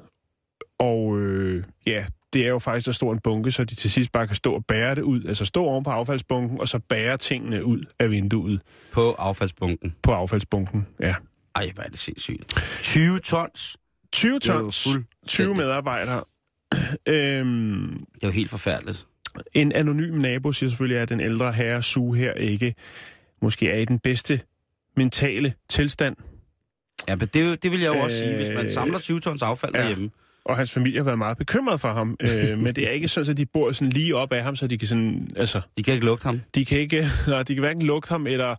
Og øh, ja, det er jo faktisk så stor en bunke, så de til sidst bare kan stå og bære det ud. Altså stå oven på affaldsbunken, og så bære tingene ud af vinduet På affaldsbunken. på affaldsbunken. Ja. Ej, hvor er det sindssygt. 20 tons. 20 Det er jo tons, fuldstændig- 20 medarbejdere. øhm, Det er jo helt forfærdeligt. en anonym nabo siger selvfølgelig, at den ældre herre Su her ikke måske er i den bedste mentale tilstand. Ja, men det, det vil jeg jo også sige, hvis man Øh, samler 20 tons affald ja. derhjemme. Og hans familie har været meget bekymret for ham. Øh, men det er ikke sådan, at de bor sådan lige op af ham, så de kan sådan, altså, De kan ikke lugte ham. de kan ikke, nej, de kan hverken lugte ham eller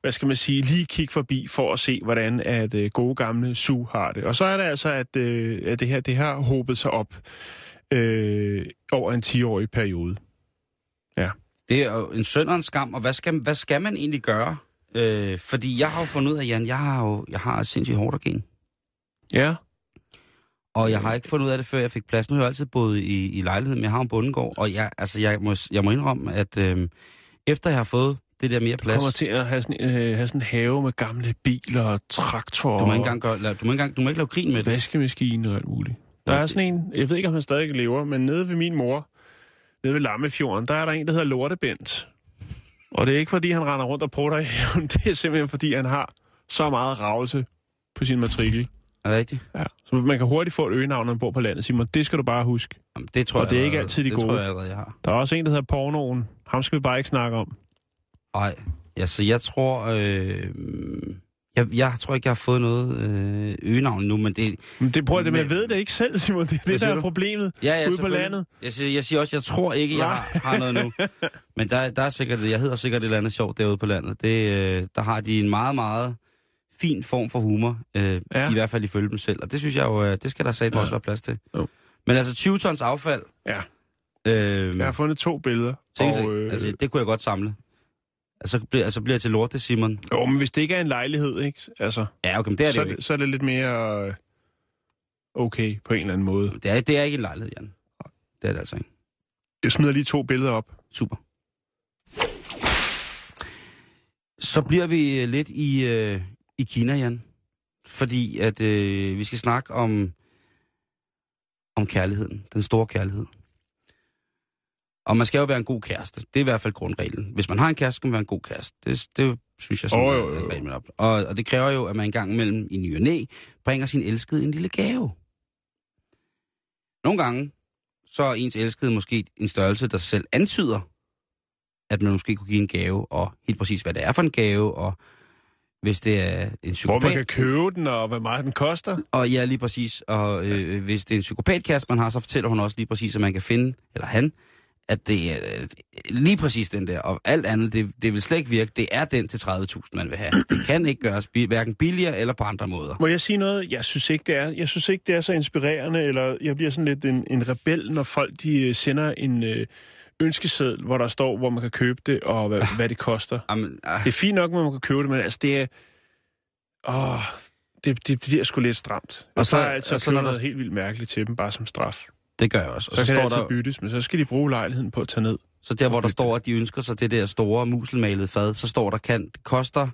hvad skal man sige, lige kigge forbi for at se, hvordan at øh, gode gamle Su har det. Og så er det altså, at, øh, at det her det har hobet sig op øh, over en 10-årig periode. Ja. Det er jo en en skam, og hvad skal, hvad skal man egentlig gøre? Øh, fordi jeg har jo fundet ud af, Jan, jeg har jo jeg har sindssygt hårdt gen. Ja. Og jeg har ikke fundet ud af det, før jeg fik plads. Nu har jeg altid boet i, i lejligheden, men jeg har en bundegård, og jeg, altså, jeg, må, jeg må indrømme, at øh, efter jeg har fået det der mere Du plads... kommer til at have sådan, øh, have sådan en have med gamle biler og traktorer Du må ikke engang, gøre, la- du må ikke engang, du må ikke lave grin med det. vaskemaskine og alt muligt. Der er sådan en, jeg ved ikke, om han stadig lever, men nede ved min mor, nede ved Lammefjorden, der er der en, der hedder Lortebent. Og det er ikke, fordi han render rundt og prutter i haven. Det er simpelthen, fordi han har så meget ravelse på sin matrikel. Er det rigtigt? Ja. Så man kan hurtigt få et øgenavn, når man bor på landet. Simon, det skal du bare huske. Jamen, det tror Og jeg det er ikke altid de det gode. tror jeg allerede, jeg har. Der er også en, der hedder Pornoen. Ham skal vi bare ikke snakke om. Nej, altså jeg tror... Øh, jeg, jeg tror ikke, jeg har fået noget øh, øgenavn nu, men det... Men det prøver det, men jeg ved det ikke selv, Simon. Det er det, der er problemet Ja, ja, ude på landet. Jeg siger, jeg siger også, jeg tror ikke, jeg har, har noget nu. Men der, der er sikkert, jeg hedder sikkert et eller andet sjovt derude på landet. Det, øh, der har de en meget, meget fin form for humor. Øh, Ja. I hvert fald ifølge dem selv. Og det synes jeg jo, øh, det skal der sagt Ja. også være plads til. Jo. Men altså 20 tons affald. Ja. Øh, Jeg har fundet to billeder. og, og, øh, altså, det kunne jeg godt samle. Altså bliver, altså bliver til lort, det Simon. Jo, men hvis det ikke er en lejlighed, ikke? Altså, Ja, okay, men det er det så, jo er ikke. det, så er det lidt mere øh, okay på en eller anden måde. Det er, det er ikke en lejlighed, Jan. Det er det altså ikke. Jeg smider lige to billeder op. Super. Så bliver vi øh, lidt i, øh, i Kina, Jan. Fordi at øh, vi skal snakke om, om kærligheden. Den store kærlighed. Og man skal jo være en god kæreste. Det er i hvert fald grundreglen. Hvis man har en kæreste, skal man være en god kæreste. Det, det synes jeg sådan Åh, er jo, jo, op. Og, og det kræver jo, at man en gang imellem i ny og næ, bringer sin elskede en lille gave. Nogle gange, så er ens elskede måske en størrelse, der selv antyder, at man måske kunne give en gave, og helt præcis, hvad det er for en gave, og hvis det er en Hvor man psykopat... kan købe den, og hvor meget den koster. Og ja, lige præcis. Og øh, hvis det er en psykopatkæreste, man har, så fortæller hun også lige præcis, at man kan finde, eller han, at det er øh, lige præcis den der. Og alt andet, det, det vil slet ikke virke. Det er den til 30.000, man vil have. Det kan ikke gøres hverken billigere eller på andre måder. Må jeg sige noget? Jeg synes ikke, det er, jeg synes ikke, det er så inspirerende, eller jeg bliver sådan lidt en, en rebel, når folk de øh, sender en øh, ønskeseddel, hvor der står, hvor man kan købe det, og hvad, hvad det koster. Jamen, ah, Det er fint nok, at man kan købe det, men altså, det er... Åh, det, det bliver sgu lidt stramt. Og Og så, så- så altså og så når noget der- helt vildt mærkeligt til dem, bare som straf. Det gør jeg også. Og Så, så, kan det står altid der, byttes, men så skal de bruge lejligheden på at tage ned. så der, hvor der står, at de ønsker sig det der store muselmalede fad, så står der, kan, det koster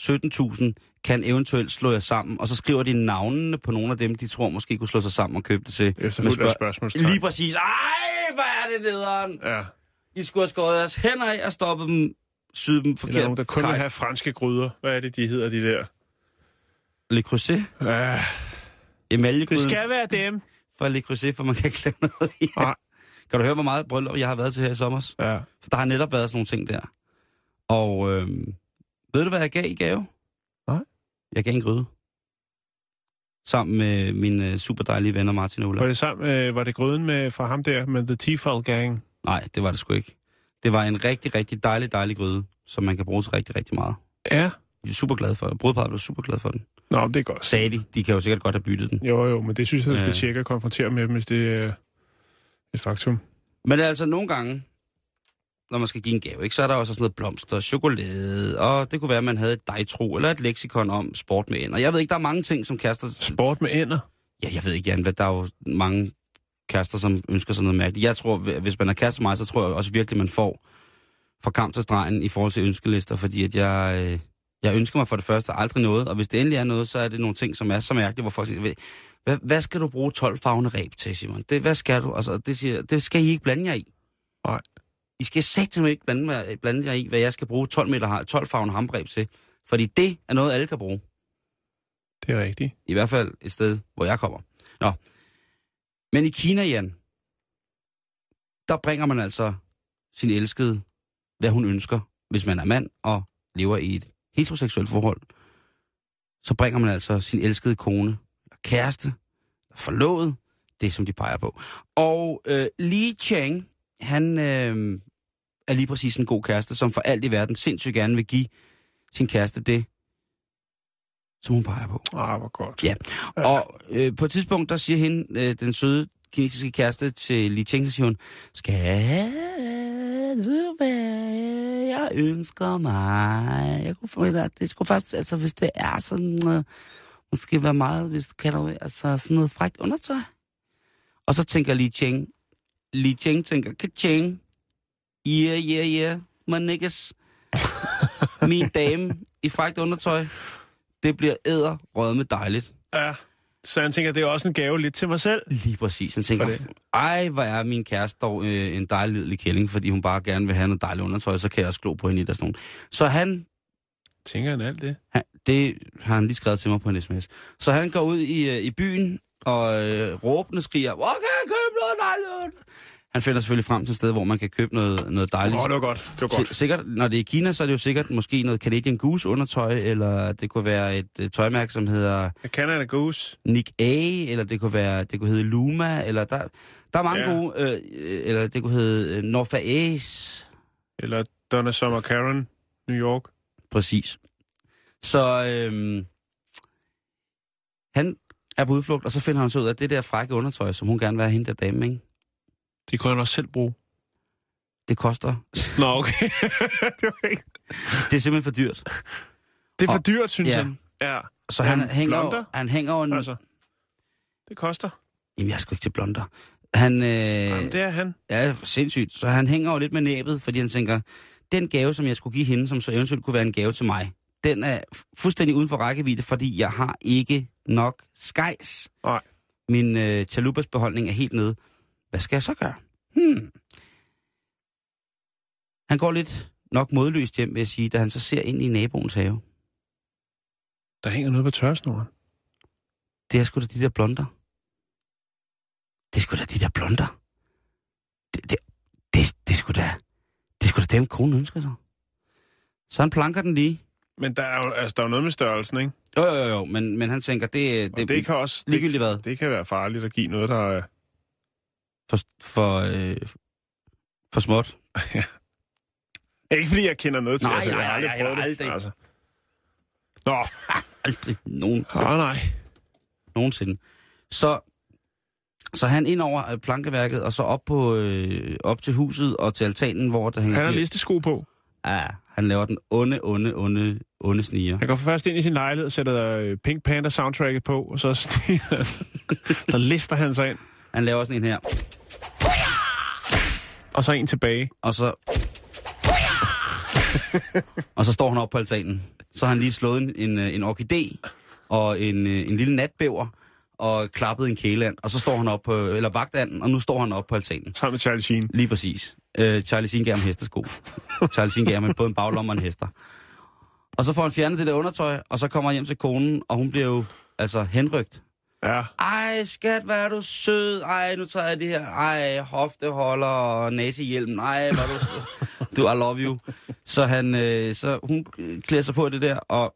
17.000, kan eventuelt slå jer sammen. Og så skriver de navnene på nogle af dem, de tror måske kunne slå sig sammen og købe det til. Af spørg- spørgsmålstegn. Lige præcis. Ej, hvor er det nederen. Ja. I skulle have skåret jeres hænder af og stoppet dem, syet dem Eller forkert. nogen, der kun vil have franske gryder. Hvad er det, de hedder, de der? Le Creuset. Ja, Emaljegryden det skal være dem. Fra Le Creuset, for man kan ikke lave noget i. Nej. Kan du høre, hvor meget bryllup jeg har været til her i sommer? Ja. For der har netop været sådan nogle ting der. Og øh, ved du, hvad jeg gav i gave? Nej. Jeg gav en gryde. Sammen med mine super dejlige venner Martin og Ulla. Var det, sammen, øh, var det gryden med, fra ham der med The Tifal Gang? Nej, det var det sgu ikke. Det var en rigtig, rigtig dejlig, dejlig gryde, som man kan bruge til rigtig, rigtig meget. Ja. Jeg er super glad for det. Brudparret blev super glad for den. Nå, det er godt. Sagde de. De kan jo sikkert godt have byttet den. Jo, jo, men det synes jeg, jeg skal Ja. tjekke og konfrontere med dem, hvis det er et faktum. Men altså nogle gange, når man skal give en gave, ikke, så er der også sådan noget blomster, chokolade, og det kunne være, at man havde et dejtro eller et leksikon om sport med ender. Jeg ved ikke, der er mange ting, som kærester... Sport med ender. Ja, jeg ved ikke, Jan, hvad der er jo mange kærester, som ønsker sig noget mærkeligt. Jeg tror, hvis man er kæreste med mig, så tror jeg også virkelig, man får fra kamp til stregen i forhold til ønskelister, fordi at jeg, øh, jeg ønsker mig for det første aldrig noget, og hvis det endelig er noget, så er det nogle ting, som er så mærkelige, hvor folk siger, hvad, hvad skal du bruge 12 farvende ræb til, Simon? Det, hvad skal du? Altså, det, siger, det skal I ikke blande jer i. Nej. I skal simpelthen ikke blande, mig, blande jer i, hvad jeg skal bruge 12, meter, 12 farvende hambreb til. Fordi det er noget, alle kan bruge. Det er rigtigt. I hvert fald et sted, hvor jeg kommer. Nå. Men i Kina, Jan, der bringer man altså sin elskede, hvad hun ønsker, hvis man er mand og lever i et heteroseksuelt forhold. Så bringer man altså sin elskede kone, eller kæreste, forlovet, det som de peger på. Og øh, Li Chang, han øh, er lige præcis en god kæreste, som for alt i verden sindssygt gerne vil give sin kæreste det, som hun peger på. Ah, hvor godt. Ja. Og øh, på et tidspunkt, der siger hende, øh, den søde kinesiske kæreste til Li Cheng, så siger hun, skal du hvad jeg ønsker mig? Jeg kunne forvente, det skulle faktisk, altså hvis det er sådan, øh, måske være meget, hvis du kalder det, altså sådan noget frækt undertøj. Og så tænker Li Cheng, Li Cheng tænker, ka-ching, yeah, yeah, yeah, my niggas. Min dame i frækt undertøj, det bliver æder med dejligt. Ja. Så han tænker, det er også en gave lidt til mig selv. Lige præcis. Han tænker, ej, hvor er min kæreste dog øh, en dejlig lidelig kælling, fordi hun bare gerne vil have noget dejligt undertøj, så kan jeg også glo på hende i der sådan. Så han, Tænker han alt det? han, det har han lige skrevet til mig på en sms. Så han går ud i, øh, i byen og øh, råbende skriger, hvor kan jeg købe noget dejligt? Han finder selvfølgelig frem til et sted, hvor man kan købe noget, noget dejligt. Åh, oh, det var godt. Det var godt. Si- sikkert, når det er i Kina, så er det jo sikkert måske noget Canadian Goose undertøj, eller det kunne være et øh, tøjmærke, som hedder Canada Goose. Nick A, eller det kunne være, det kunne hedde Luma, eller der, der er mange Ja. gode, øh, eller det kunne hedde øh, North Face, Eller Donna Summer Karen, New York. præcis. Så øhm, han er på udflugt, og så finder han så ud af det der frække undertøj, som hun gerne vil have hende der dame, ikke? Det kunne han også selv bruge. Det koster. Nå, okay. det, var ikke... Det er simpelthen for dyrt. det er for Og- dyrt, synes ja. han. Ja. Så han, han hænger, blonder? jo, han hænger en... Altså, det koster. Jamen, jeg er sgu ikke til blonder. Han, øh, Jamen, det er han. Ja, sindssygt. Så han hænger jo lidt med næbet, fordi han tænker, den gave, som jeg skulle give hende, som så eventuelt kunne være en gave til mig, den er fu- fuldstændig uden for rækkevidde, fordi jeg har ikke nok skejs. Nej. Min øh, chalupas beholdning er helt nede. Hvad skal jeg så gøre? Hmm. Han går lidt nok modløst hjem, vil jeg sige, da han så ser ind i naboens have. Der hænger noget på tørsnoren. Det er sgu da de der blonder. Det er sgu da de der blonder. Det, det, det, det er sgu da... Det er sgu da dem, konen ønsker sig. Så han planker den lige. Men der er jo, altså, der er jo noget med størrelsen, ikke? Jo, jo, jo, men, men han tænker, det, Det, det, det kan også... Det, ligegyldigt hvad. det kan være farligt at give noget, der er... For, for, øh, for småt. Ikke fordi jeg kender noget til, Nej, altså, jeg nej, har aldrig nej, prøvet nej, det. aldrig. Altså. Nå, Aldrig nogen, ah, nej. nogensinde. Så, så han ind over øh, plankeværket, og så op, på, øh, op til huset og til altanen, hvor der hænger... Han har listesko på. Ja, han laver den onde, onde, onde, onde sniger. Han går først ind i sin lejlighed, sætter øh, Pink Panther soundtracket på, og så, så lister han sig ind. Han laver sådan en her, Og så en tilbage. og så... og så står han op på altanen. Så har han lige slået en, en, øh, en orkidé og en, øh, en lille natbæver og klappet en kæleand. Og så står han op på, eller vagtanden, og nu står han op på altanen. Sammen med Charlie Sheen. Lige præcis. Øh, Charlie Sheen gav ham hestesko. Charlie Sheen gav ham både en baglomme og en hester. Og så får han fjernet det der undertøj, og så kommer han hjem til konen, og hun bliver jo altså henrygt. Ja. Ej, skat, hvor er du sød. Ej, nu tager jeg det her. Ej, hofteholder og næsehjelm. Ej, hvor er du sød. Du, I love you. Så, han, øh, så hun klæder sig på det der, og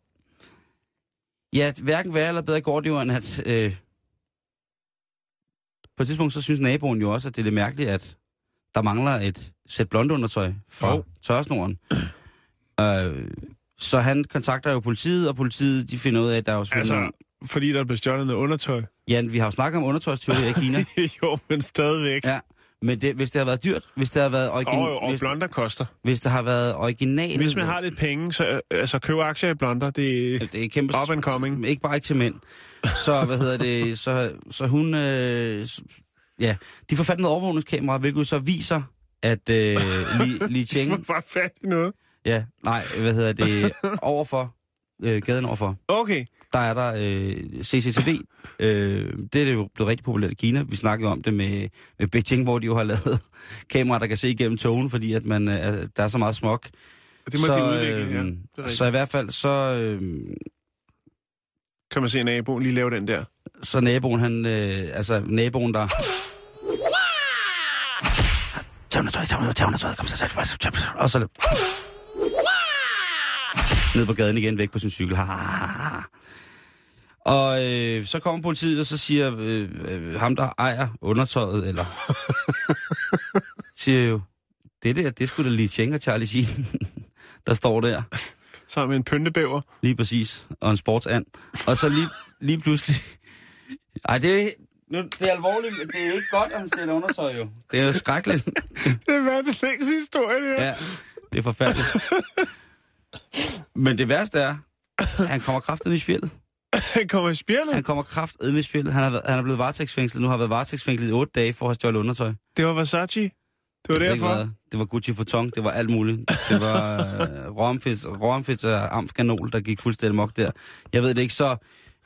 ja, hverken værre eller bedre går det jo, end at øh, på et tidspunkt, så synes naboen jo også, at det er lidt mærkeligt, at der mangler et sæt blondeundertøj fra Jo. tørsnoren. øh, så han kontakter jo politiet, og politiet de finder ud af, at der er jo Altså, fordi der blev stjålet noget undertøj. Jan, vi har jo snakket om undertøjstyveri i Kina. jo, men stadigvæk. Ja, men det, hvis det har været dyrt, hvis det har været origin, Og, og hvis, blonder koster. hvis det har været originalt, Hvis man har lidt penge, så altså, køb aktier i blonder. Det er det er kæmpe up and coming. ikke bare ikke til mænd. Så hvad hedder det, så, så hun, øh, ja, de får fat noget overvågningskamera, hvilket så viser, at øh, Li, Li Cheng, var bare fat i noget. ja, nej, hvad hedder det, overfor, øh, gaden overfor, Okay. der er der øh, CCTV. Øh, det er jo blevet rigtig populært i Kina. Vi snakkede om det med, med Beijing, hvor de jo har lavet kameraer, der kan se igennem togen, fordi at man, øh, er- der er så meget smog. Og det må så, de udvikle, ja. øh, Det er så i hvert fald, så, øh, Kan man se naboen lige lave den der. så naboen, han, øh, altså naboen, der... Tag under tøj, tag under tøj, tag under tøj, kom så, og så... Ned på gaden igen, væk på sin cykel. Ha, ha, ha, ha. Og øh, så kommer politiet, og så siger øh, øh, ham, der ejer undertøjet, eller... siger jo, det der, det skulle da lige og Charlie Sheen, der står der. sammen med en pyntebæver. Lige præcis. Og en sportsand. Og så lige, lige pludselig... Ej, det nu, det er alvorligt, men det er ikke godt, at han stiller undertøj, jo. Det er jo skrækkeligt. Det er verdens længste historie, det her. Ja, det er forfærdeligt. Men det værste er, han kommer kraftet i spjældet. Han kommer i spjældet. Han kommer kraftet i spjældet. Han, har han er blevet varetægtsfængslet. Nu har været varetægtsfængslet i otte dage for at have stjålet undertøj. Det var Versace. Det var derfor. hvad. Det var Gucci Vuitton, det var alt muligt. Det var øh, råomfits, råomfits og amfganol, der gik fuldstændig mok der. Jeg ved det ikke, så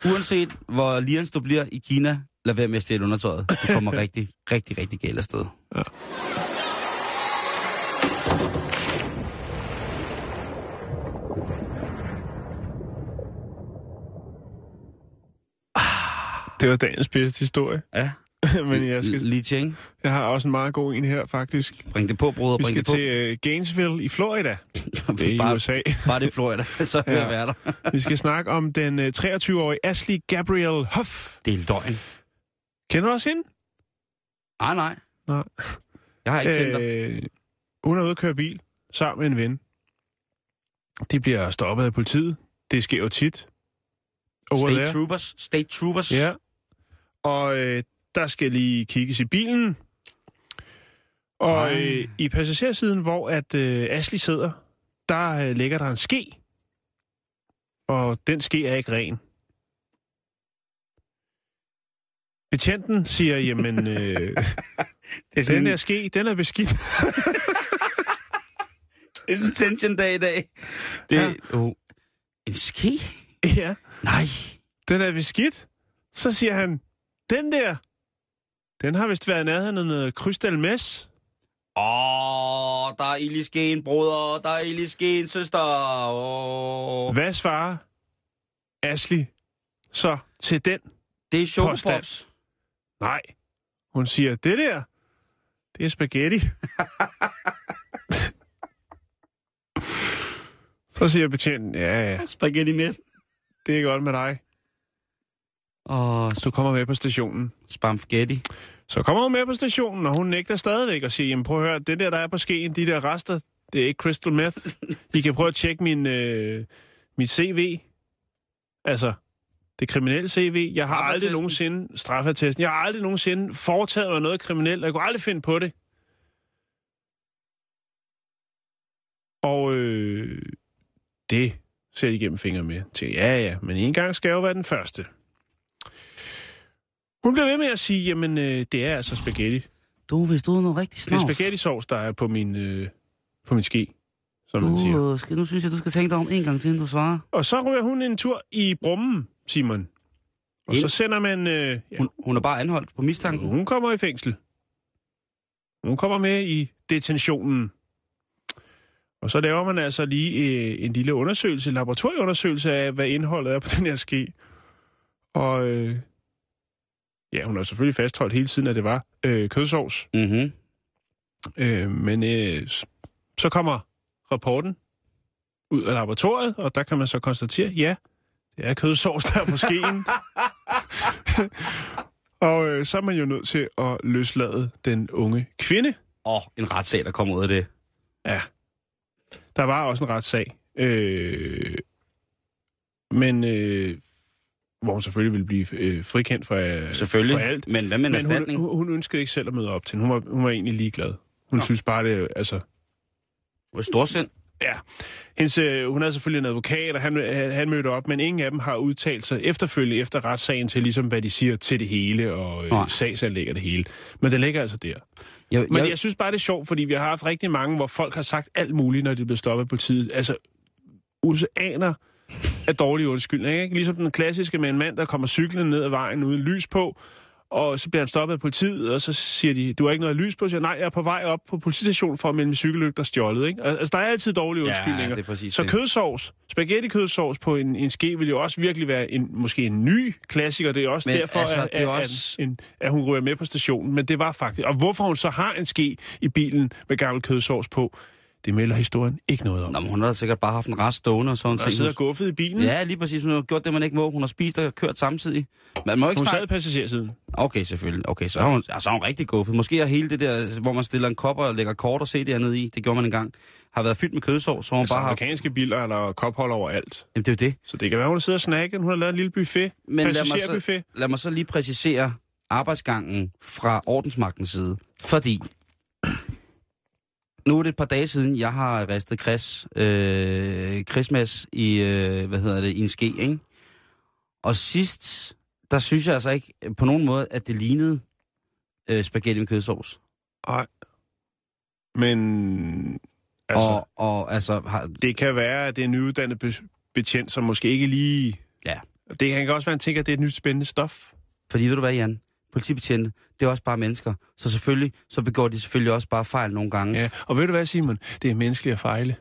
uanset hvor lirens du bliver i Kina, lad være med at stjæle undertøjet. Du kommer rigtig, rigtig, rigtig galt afsted. Ja. Det var dagens bedste historie. Ja, Men jeg, skal, Li Cheng. jeg har også en meget god en her, faktisk. Bring det på, bruder, Vi bring skal det på. til uh, Gainesville i Florida. Det er i bare, USA. bare det Florida, så vil Ja. jeg være der. Vi skal snakke om den uh, 23-årige Ashley Gabrielle Huff. Det er løgn. Kender du også hende? Nej, nej. Nej. Jeg har ikke tændt dig. Øh, hun er ude at køre bil sammen med en ven. De bliver stoppet af politiet. Det sker jo tit. Over State there. Troopers. State Troopers. Ja. Og øh, der skal lige kigges i bilen. Og øh, i passagersiden, hvor at øh, Ashley sidder, der øh, ligger der en ske. Og den ske er ikke ren. Betjenten siger, jamen, øh, Det er den sådan, der ske, den er beskidt. det er sådan en tension-dag i dag. Det, ja. oh. En ske? ja, Nej. den er beskidt. Så siger han, den der, den har vist været i nærheden af noget Crystal Mess. Åh, der er ild i skeen, broder. Der er ild i skeen, søster. Åh. Hvad svarer Ashley så til den? Det er chokopops. Nej. Hun siger, det der, det er spaghetti. så siger betjenten, ja, ja, Spaghetti med. det er godt med dig. Åh, Du kommer med på stationen. spaghetti. Så kommer hun med på stationen, og hun nægter stadigvæk og siger, jamen prøv at høre, det der, der er på skeen, de der rester, det er ikke crystal meth. I kan prøve at tjekke min, øh, mit CV. Altså, det kriminelle CV. Jeg har aldrig nogensinde, straffeattesten, jeg har aldrig nogensinde foretaget mig noget kriminelt, og jeg kunne aldrig finde på det. Og øh, det ser de igennem fingre med. Til, ja, ja, men en gang skal jo være den første. Hun bliver ved med at sige, jamen, øh, det er altså spaghetti. Du, hvis du er noget rigtig Det er snavs. spaghetti sauce, der er på min, øh, på min ske, som man siger. Du, øh, skal, nu synes jeg, du skal tænke dig om en gang til, inden du svarer. Og så ryger hun en tur i Brummen, Simon. Og Ind. så sender man... Øh, ja, Hun, hun er bare anholdt på mistanken. hun kommer i fængsel. Hun kommer med i detentionen. Og så laver man altså lige øh, en lille undersøgelse, en laboratorieundersøgelse af, hvad indholdet er på den her ske. Og øh, ja, hun har selvfølgelig fastholdt hele tiden, at det var øh, kødsovs. Mhm. Øh, men øh, så kommer rapporten ud af laboratoriet, og der kan man så konstatere, ja, det er kødsovs, der er på skeen. og øh, så er man jo nødt til at løslade den unge kvinde. Åh, oh, en retssag, der kommer ud af det. Ja. Der var også en retssag. Øh, men øh, hvor hun selvfølgelig ville blive øh, frikendt for, øh, Selvfølgelig. for alt. Men hvad med en hun, erstatning? hun, hun ønskede ikke selv at møde op til. Hun var, hun var egentlig ligeglad. Hun Nå. synes bare, det altså, Hvor storsind. Ja. Hendes, øh, hun havde selvfølgelig en advokat, og han, øh, han mødte op, men ingen af dem har udtalt sig efterfølgende efter retssagen til, ligesom hvad de siger til det hele, og øh, sagsanlæg og det hele. Men det ligger altså der. Jeg, Men jeg, jeg synes bare, det er sjovt, fordi vi har haft rigtig mange, hvor folk har sagt alt muligt, når de bliver stoppet af politiet. Altså, oceaner af dårlige undskyldninger, ikke? Ligesom den klassiske med en mand, der kommer cyklende ned ad vejen uden lys på, og så bliver han stoppet af politiet, og så siger de, du har ikke noget lys på, så siger nej, jeg er på vej op på politistation for at melde min cykellygter stjålet, ikke? Altså, der er altid dårlige undskyldninger. Ja, det er præcis Så kødsovs, spaghetti kødsovs på en, en ske vil jo også virkelig være en, måske en ny klassiker. Det er også Men derfor, altså, at, det er at, også- at, en, at hun ryger med på stationen. Men det var faktisk... Og hvorfor hun så har en ske i bilen med gammel kødsovs på, Det melder historien ikke noget om. Nå, men hun har sikkert bare haft en rest stående og sådan Hun ting. sidder guffet i bilen. Ja, lige præcis. Hun har gjort det, man ikke må. Hun har spist og kørt samtidig. Man må ikke Hun sad snakke... i passagersiden. Okay, selvfølgelig. Okay, så er hun, ja, så er hun rigtig guffet. Måske er hele det der, hvor man stiller en kop og lægger kort og CD'er ned i, det gjorde man engang, har været fyldt med kødsovs, så hun Altså, bare har... amerikanske biler er der kophold over-alt. Jamen, det er jo det. Så det kan være, hun sidder og snakker. Hun har lavet en lille buffet. Men lad mig, Passagerbuffet. så, lad mig så lige præcisere arbejdsgangen fra ordensmagtens side. Fordi nu er det et par dage siden, jeg har ristet Chris, øh, Christmas i, øh, hvad hedder det, i en ske, ikke? Og sidst, der synes jeg altså ikke på nogen måde, at det lignede øh, spaghetti med kødsovs. Nej. Men altså, og, og altså, har, det kan være, at det er en nyuddannet be- betjent, som måske ikke lige... Ja. Det kan også være, at han tænker, at det er et nyt spændende stof. fordi ved du hvad, Jan? Politibetjente, det er også bare mennesker. Så selvfølgelig, så begår de selvfølgelig også bare fejl nogle gange. Ja, og ved du hvad, Simon? Det er menneskeligt at fejle.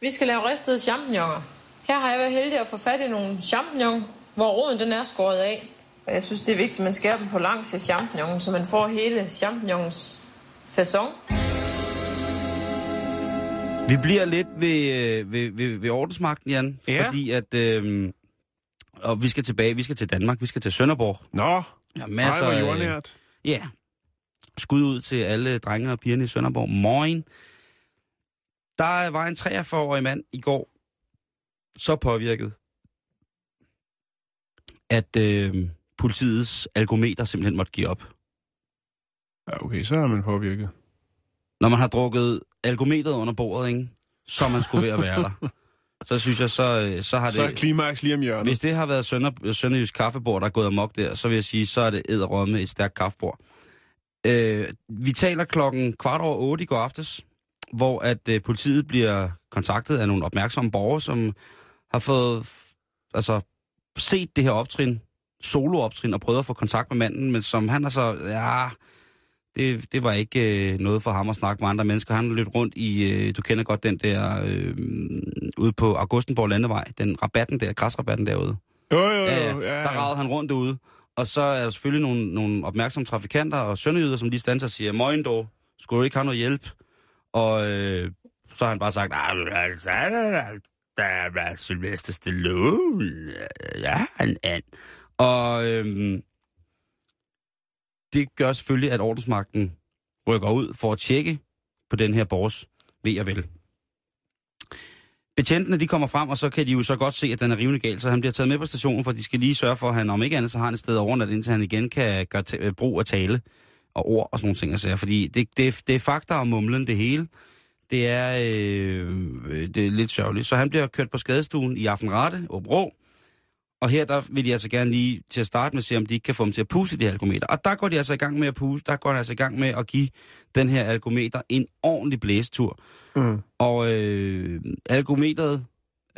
Vi skal lave ristede champignoner. Her har jeg været heldig at få fat i nogle champignon, hvor roden den er skåret af. Og jeg synes, det er vigtigt, at man skærer dem på langs af champignonen, så man får hele champignons fasong. Vi bliver lidt ved, øh, ved, ved, ved ordensmagten, Jan. Ja. Fordi at... Øh, og vi skal tilbage, vi skal til Danmark, vi skal til Sønderborg. Nå, Ja, masser, Ej, hvor jordnært. Ja. Skud ud til alle drenge og pigerne i Sønderborg. Moin. Der var en 43-årig mand i går så påvirket, at øh, politiets algometer simpelthen måtte give op. Ja, okay, så er man påvirket. Når man har drukket algometeret under bordet, ikke? så man skulle ved at være der. Så synes jeg, så, øh, så har det... Så er klimaks lige om hjørnet. Hvis det har været Sønder, Sønderjysk kaffebord, der er gået amok der, så vil jeg sige, så er det æderrømme et stærkt kaffebord. Øh, vi taler klokken kvart over otte i går aftes, hvor at øh, politiet bliver kontaktet af nogle opmærksomme borgere, som har fået altså, set det her optrin, solooptrin, og prøvet at få kontakt med manden, men som han altså, ja, det, det var ikke øh, noget for ham at snakke med andre mennesker. Han løb rundt i, øh, du kender godt den der, øh, ude på Augustenborg Landevej, den rabatten der, græsrabatten derude. Jo, jo, jo. Ja, Ja. Der ragede han rundt derude. Og så er der selvfølgelig nogle, nogle opmærksomme trafikanter og sønderjyder, som lige standser og siger, Moin dog, skulle du ikke have noget hjælp? Og øh, så har han bare sagt, "Ah, altså, der er Sylvester Stallone. Ja, han er. Og øh, det gør selvfølgelig, at ordensmagten rykker ud for at tjekke på den her borgers ved og vel. Betjentene de kommer frem, og så kan de jo så godt se, at den er rivende gal, så han bliver taget med på stationen, for de skal lige sørge for, at han om ikke andet, så har han et sted overnat, indtil han igen kan gøre t- øh, brug af tale og ord og sådan nogle ting. Altså, fordi det, det, det er fakta og mumlen det hele. Det er, øh, øh, det er lidt sørgeligt. Så han bliver kørt på skadestuen i Aftenrate, Åbro, og her der vil de altså gerne lige til at starte med se, om de ikke kan få dem til at puste de her algometer. Og der går de altså i gang med at puste, der går de altså i gang med at give den her algometer en ordentlig blæstur. Mm. Og øh, algometeret,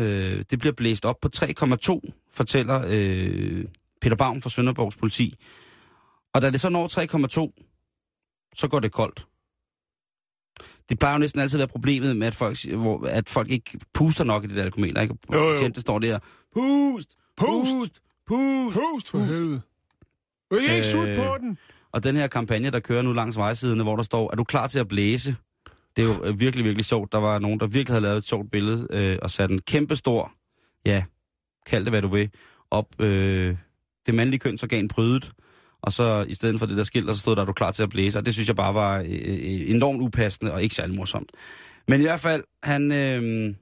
øh, det bliver blæst op på 3,2, fortæller øh, Peter Baum fra Sønderborgs politi. Og da det så når 3,2, så går det koldt. Det plejer jo næsten altid at være problemet med, at folk, hvor, at folk ikke puster nok i det der algometer. Ikke? Jo, jo. Betjente står der, pust, Pust! pust, pust. Pust for helvede. Du kan ikke Øh, på den. Og den her kampagne, der kører nu langs vejsiderne, hvor der står, er du klar til at blæse? Det er jo øh, virkelig, virkelig sjovt. Der var nogen, der virkelig havde lavet et sjovt billede øh, og sat en kæmpe stor, ja, kald det hvad du vil, op øh, det mandlige kønsorgan prydet. Og så i stedet for det der skilt, så stod der, er du klar til at blæse? Og det synes jeg bare var øh, øh, enormt upassende og ikke særlig morsomt. Men i hvert fald, han, øh,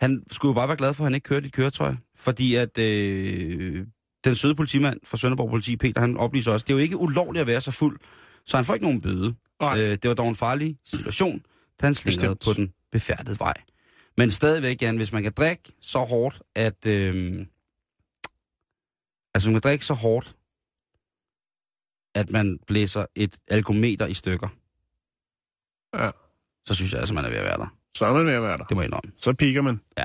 han skulle jo bare være glad for, at han ikke kørte i et køretøj. Fordi at øh, den søde politimand fra Sønderborg Politi, Peter, han oplyser også, det er jo ikke ulovligt at være så fuld, så han får ikke nogen bøde. Nej. Øh, det var dog en farlig situation, da han slingrede på den befærdede vej. Men stadigvæk, Jan, hvis man kan drikke så hårdt, at... Øh, altså, man kan drikke så hårdt, at man blæser et algometer i stykker, Ja. Så synes jeg altså, man er ved at være der. Så er man ved at være der. Det må jeg indrømme. Så piker man. Ja.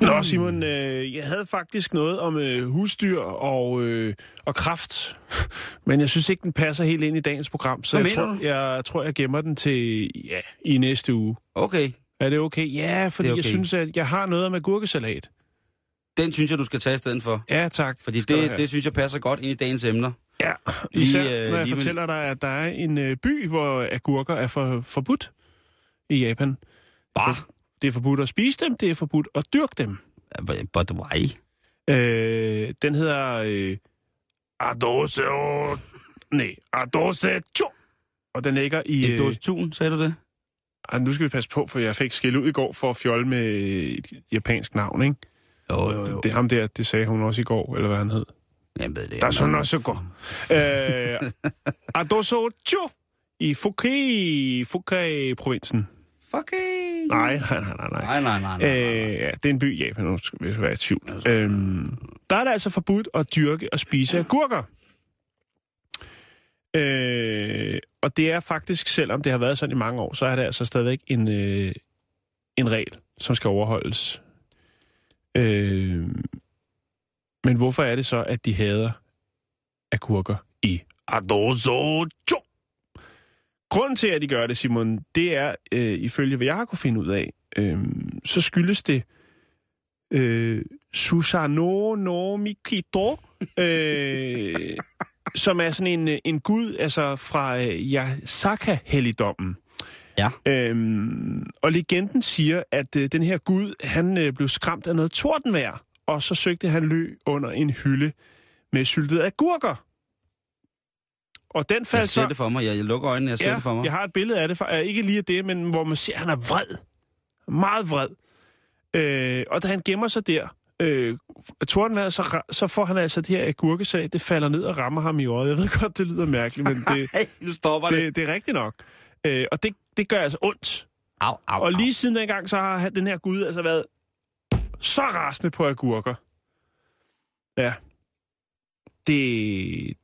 Nå, Simon, øh, jeg havde faktisk noget om øh, husdyr og, øh, og kraft, men jeg synes ikke, den passer helt ind i dagens program, så Hvad jeg tror, du? jeg tror, jeg gemmer den til ja, i næste uge. Okay. Er det okay? Ja, fordi Det er okay. jeg synes, at jeg har noget med gurkesalat. Den synes jeg, du skal tage i stedet for. Ja, tak. Fordi det, det synes jeg passer godt ind i dagens emner. Ja, Lige, især øh, når jeg lige med- fortæller dig, at der er en øh, by, hvor agurker er for, forbudt i Japan. Bah. Det er forbudt at spise dem, det er forbudt at dyrke dem. But why? Øh, den hedder øh, Adose Nej, Adose. Og den ligger i... En Øh, dåse tun, sagde du det? ej, nu skal vi passe på, for jeg fik skæld ud i går for at fjolle med et japansk navn, ikke? Jo, jo, jo. Det er ham der, det sagde hun også i går, eller hvad han hed. Jeg ved det. Der er sådan også går. Øh, Adoso Cho i Fuki, Fuki-provinsen. Fucking. Nej, nej, nej, nej. nej. Nej, nej, nej. Øh, ja, det er en by i Japan, nu skal vi være i tvivl. Øhm, der er det altså forbudt at dyrke og spise agurker. Øh, og det er faktisk, selvom det har været sådan i mange år, så er det altså stadigvæk en, øh, en regel, som skal overholdes. Øh, men hvorfor er det så, at de hader agurker i Adosocho? Grunden til, at de gør det, Simon, det er, øh, ifølge hvad jeg har kunne finde ud af, øh, så skyldes det øh, Susano no Mikito, øh, som er sådan en, øh, en gud altså fra øh, Yasaka-helligdommen. Ja. Øhm, og legenden siger, at øh, den her gud, han øh, blev skræmt af noget tordenvejr, og så søgte han lø under en hylde med syltede agurker. Og den Jeg faldt ser så... det for mig. Jeg, jeg lukker øjnene, jeg ser det for mig. jeg har et billede af det, for, ikke lige af det, men hvor man ser, at han er vred. Meget vred. Øh, og da han gemmer sig der, øh, tordenvejret, så, så får han altså det her agurkesalat, det falder ned og rammer ham i øjet. Jeg ved godt, det lyder mærkeligt, men det, nu stopper det. det, det er rigtigt nok. Øh, og det, det gør altså ondt. Au, au, Og au. lige siden dengang, så har den her gud altså været så rasende på agurker. Ja. Det,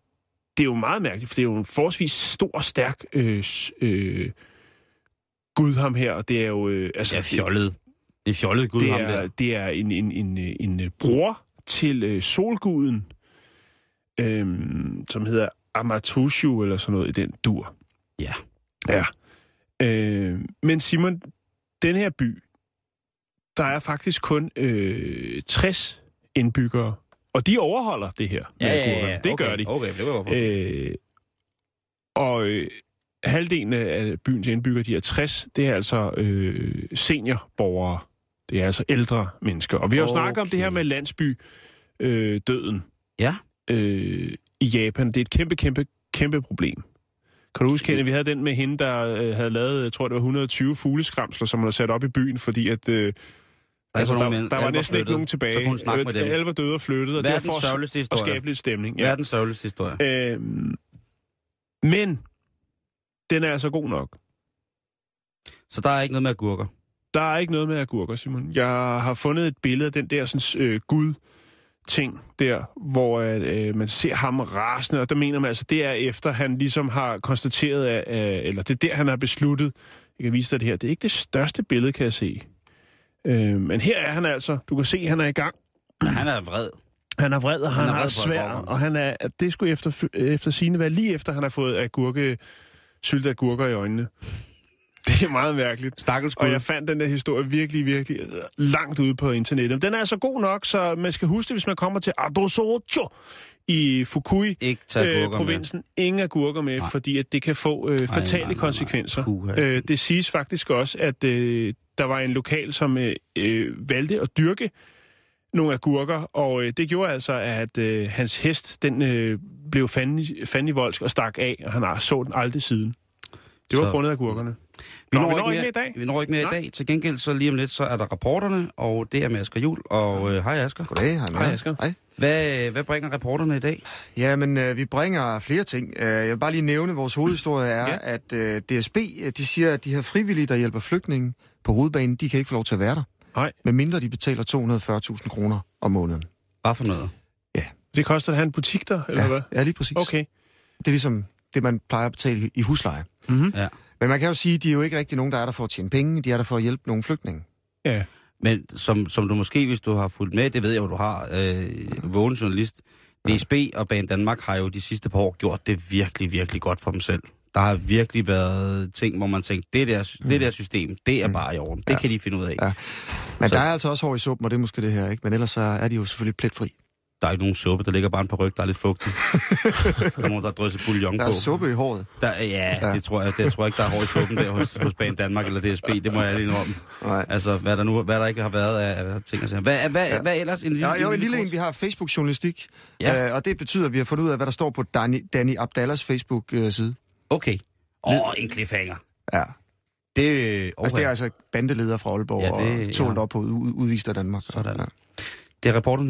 det er jo meget mærkeligt, for det er jo en forholdsvis stor og stærk øh, øh, gud ham her, og det er jo... Øh, altså, Det er fjollet. Det er fjollet gud, det ham er, der. det er en, en, en, en, en øh, bror til øh, solguden, øh, som hedder Amatushu, eller sådan noget i den dur. Ja. Ja. Øh, men Simon, den her by, der er faktisk kun øh, 60 indbyggere, og de overholder det her. med agurkerne. Det okay, gør de. Okay, det var. Øh, og øh, halvdelen af byens indbyggere, de er 60, det er altså øh, seniorborgere. Det er altså ældre mennesker. Og vi har jo okay. snakket om det her med landsby øh, døden Ja. øh, i Japan. Det er et kæmpe, kæmpe, kæmpe problem. Kan du huske, Henrik, vi havde den med hende, der øh, havde lavet, jeg tror, det var 120 fugleskramsler, som hun havde sat op i byen, fordi at... Øh, altså, der, nogen men- der var næsten ikke flyttet. nogen tilbage. Så kunne hun snakke med dem. Alle var døde og flyttet, og det Verdens var for sørgeligste at historie. skabe lidt stemning. Ja. Verdens sørgeligste historie. Øhm, men den er altså god nok. Så der er ikke noget med agurker. Der er ikke noget med agurker, Simon. Jeg har fundet et billede af den der sådan, øh, gud ting der, hvor øh, man ser ham rasende, og der mener man altså, det er efter han ligesom har konstateret, at, øh, eller det er der, han har besluttet, jeg kan vise dig det her, det er ikke det største billede, kan jeg se. Øh, men her er han altså, du kan se, han er i gang. Ja, han er vred. Han er vred, og han, Han er på svær, og han er, det skulle efter, efter sine være lige efter, han har fået agurke, syltede agurker i øjnene. Det er meget mærkeligt. Stakkels Og gud. jeg fandt den der historie virkelig, virkelig øh, langt ude på internettet. Den er altså god nok, så man skal huske det, hvis man kommer til Adosocho i Fukui, øh, agurker med. provinsen. Ingen agurker med, Nej. fordi at det kan få øh, fatale nej, nej, nej. konsekvenser. Puha. Øh, det siges faktisk også, at øh, der var en lokal, som øh, øh, valgte at dyrke nogle agurker, og øh, det gjorde altså, at øh, hans hest, den øh, blev fanden i voldsk og stak af, og han har så den aldrig siden. Det var Så- grundet af agurkerne. Vi Nå, når, vi når ikke ikke mere i dag. Vi når ikke mere Nej. i dag. Til gengæld så lige om lidt, så er der rapporterne, og det er med Asger Jul. Og øh, hej Asger. Goddag, hej Hej. Asger. Hej. Hvad, hvad bringer rapporterne i dag? Ja, men øh, vi bringer flere ting. Øh, jeg vil bare lige nævne, at vores hovedhistorie er, Ja. ja. at øh, DSB øh, de siger, at de her frivillige, der hjælper flygtninge på hovedbanen, de kan ikke få lov til at være der. Nej. Medmindre de betaler 240.000 kroner om måneden. Hvad for noget? Det koster at have en butik der, eller ja, hvad? ja, lige præcis. Okay. Det er ligesom det, man plejer at betale i- i husleje. Mm-hmm. Ja. Men man kan jo sige, at de er jo ikke rigtig nogen, der er der for at tjene penge. De er der for at hjælpe nogle flygtninge. Ja. Men som, som du måske, hvis du har fulgt med, det ved jeg jo, du har, øh, vågen journalist, DSB og Bane Danmark har jo de sidste par år gjort det virkelig, virkelig godt for dem selv. Der har virkelig været ting, hvor man tænker, det der, det der system, det er bare i orden. Det Mm. Ja. kan de finde ud af. Ja. Men Så- der er altså også hår i suppen, og det er måske det her, ikke? Men ellers så er de jo selvfølgelig pletfri. Der er ikke nogen suppe, der ligger bare en par ryg, der er lidt fugtig. der er nogen, der har drysset bouillon Der på. er suppe i håret. Der, ja, Ja. det tror jeg, det tror jeg ikke, der er hår i suppen der hos, hos Banen Danmark eller DSB. Det må jeg lige indrømme. Nej. Altså, hvad der nu hvad der ikke har været af, af ting og sager. Hvad, hvad, ja. hvad ellers? En lille, Ja, jo, en lille en, vi har Facebook-journalistik, Ja. øh, og det betyder, at vi har fundet ud af, hvad der står på Danny, Danny Abdallahs Facebook-side. Okay. Åh, oh, en cliffhanger. Ja. Det, oh, Altså, det er altså bandeleder fra Aalborg, Ja, det- og tålt ja. op på ud, udvist af Danmark. Sådan. Ja. det er rapporten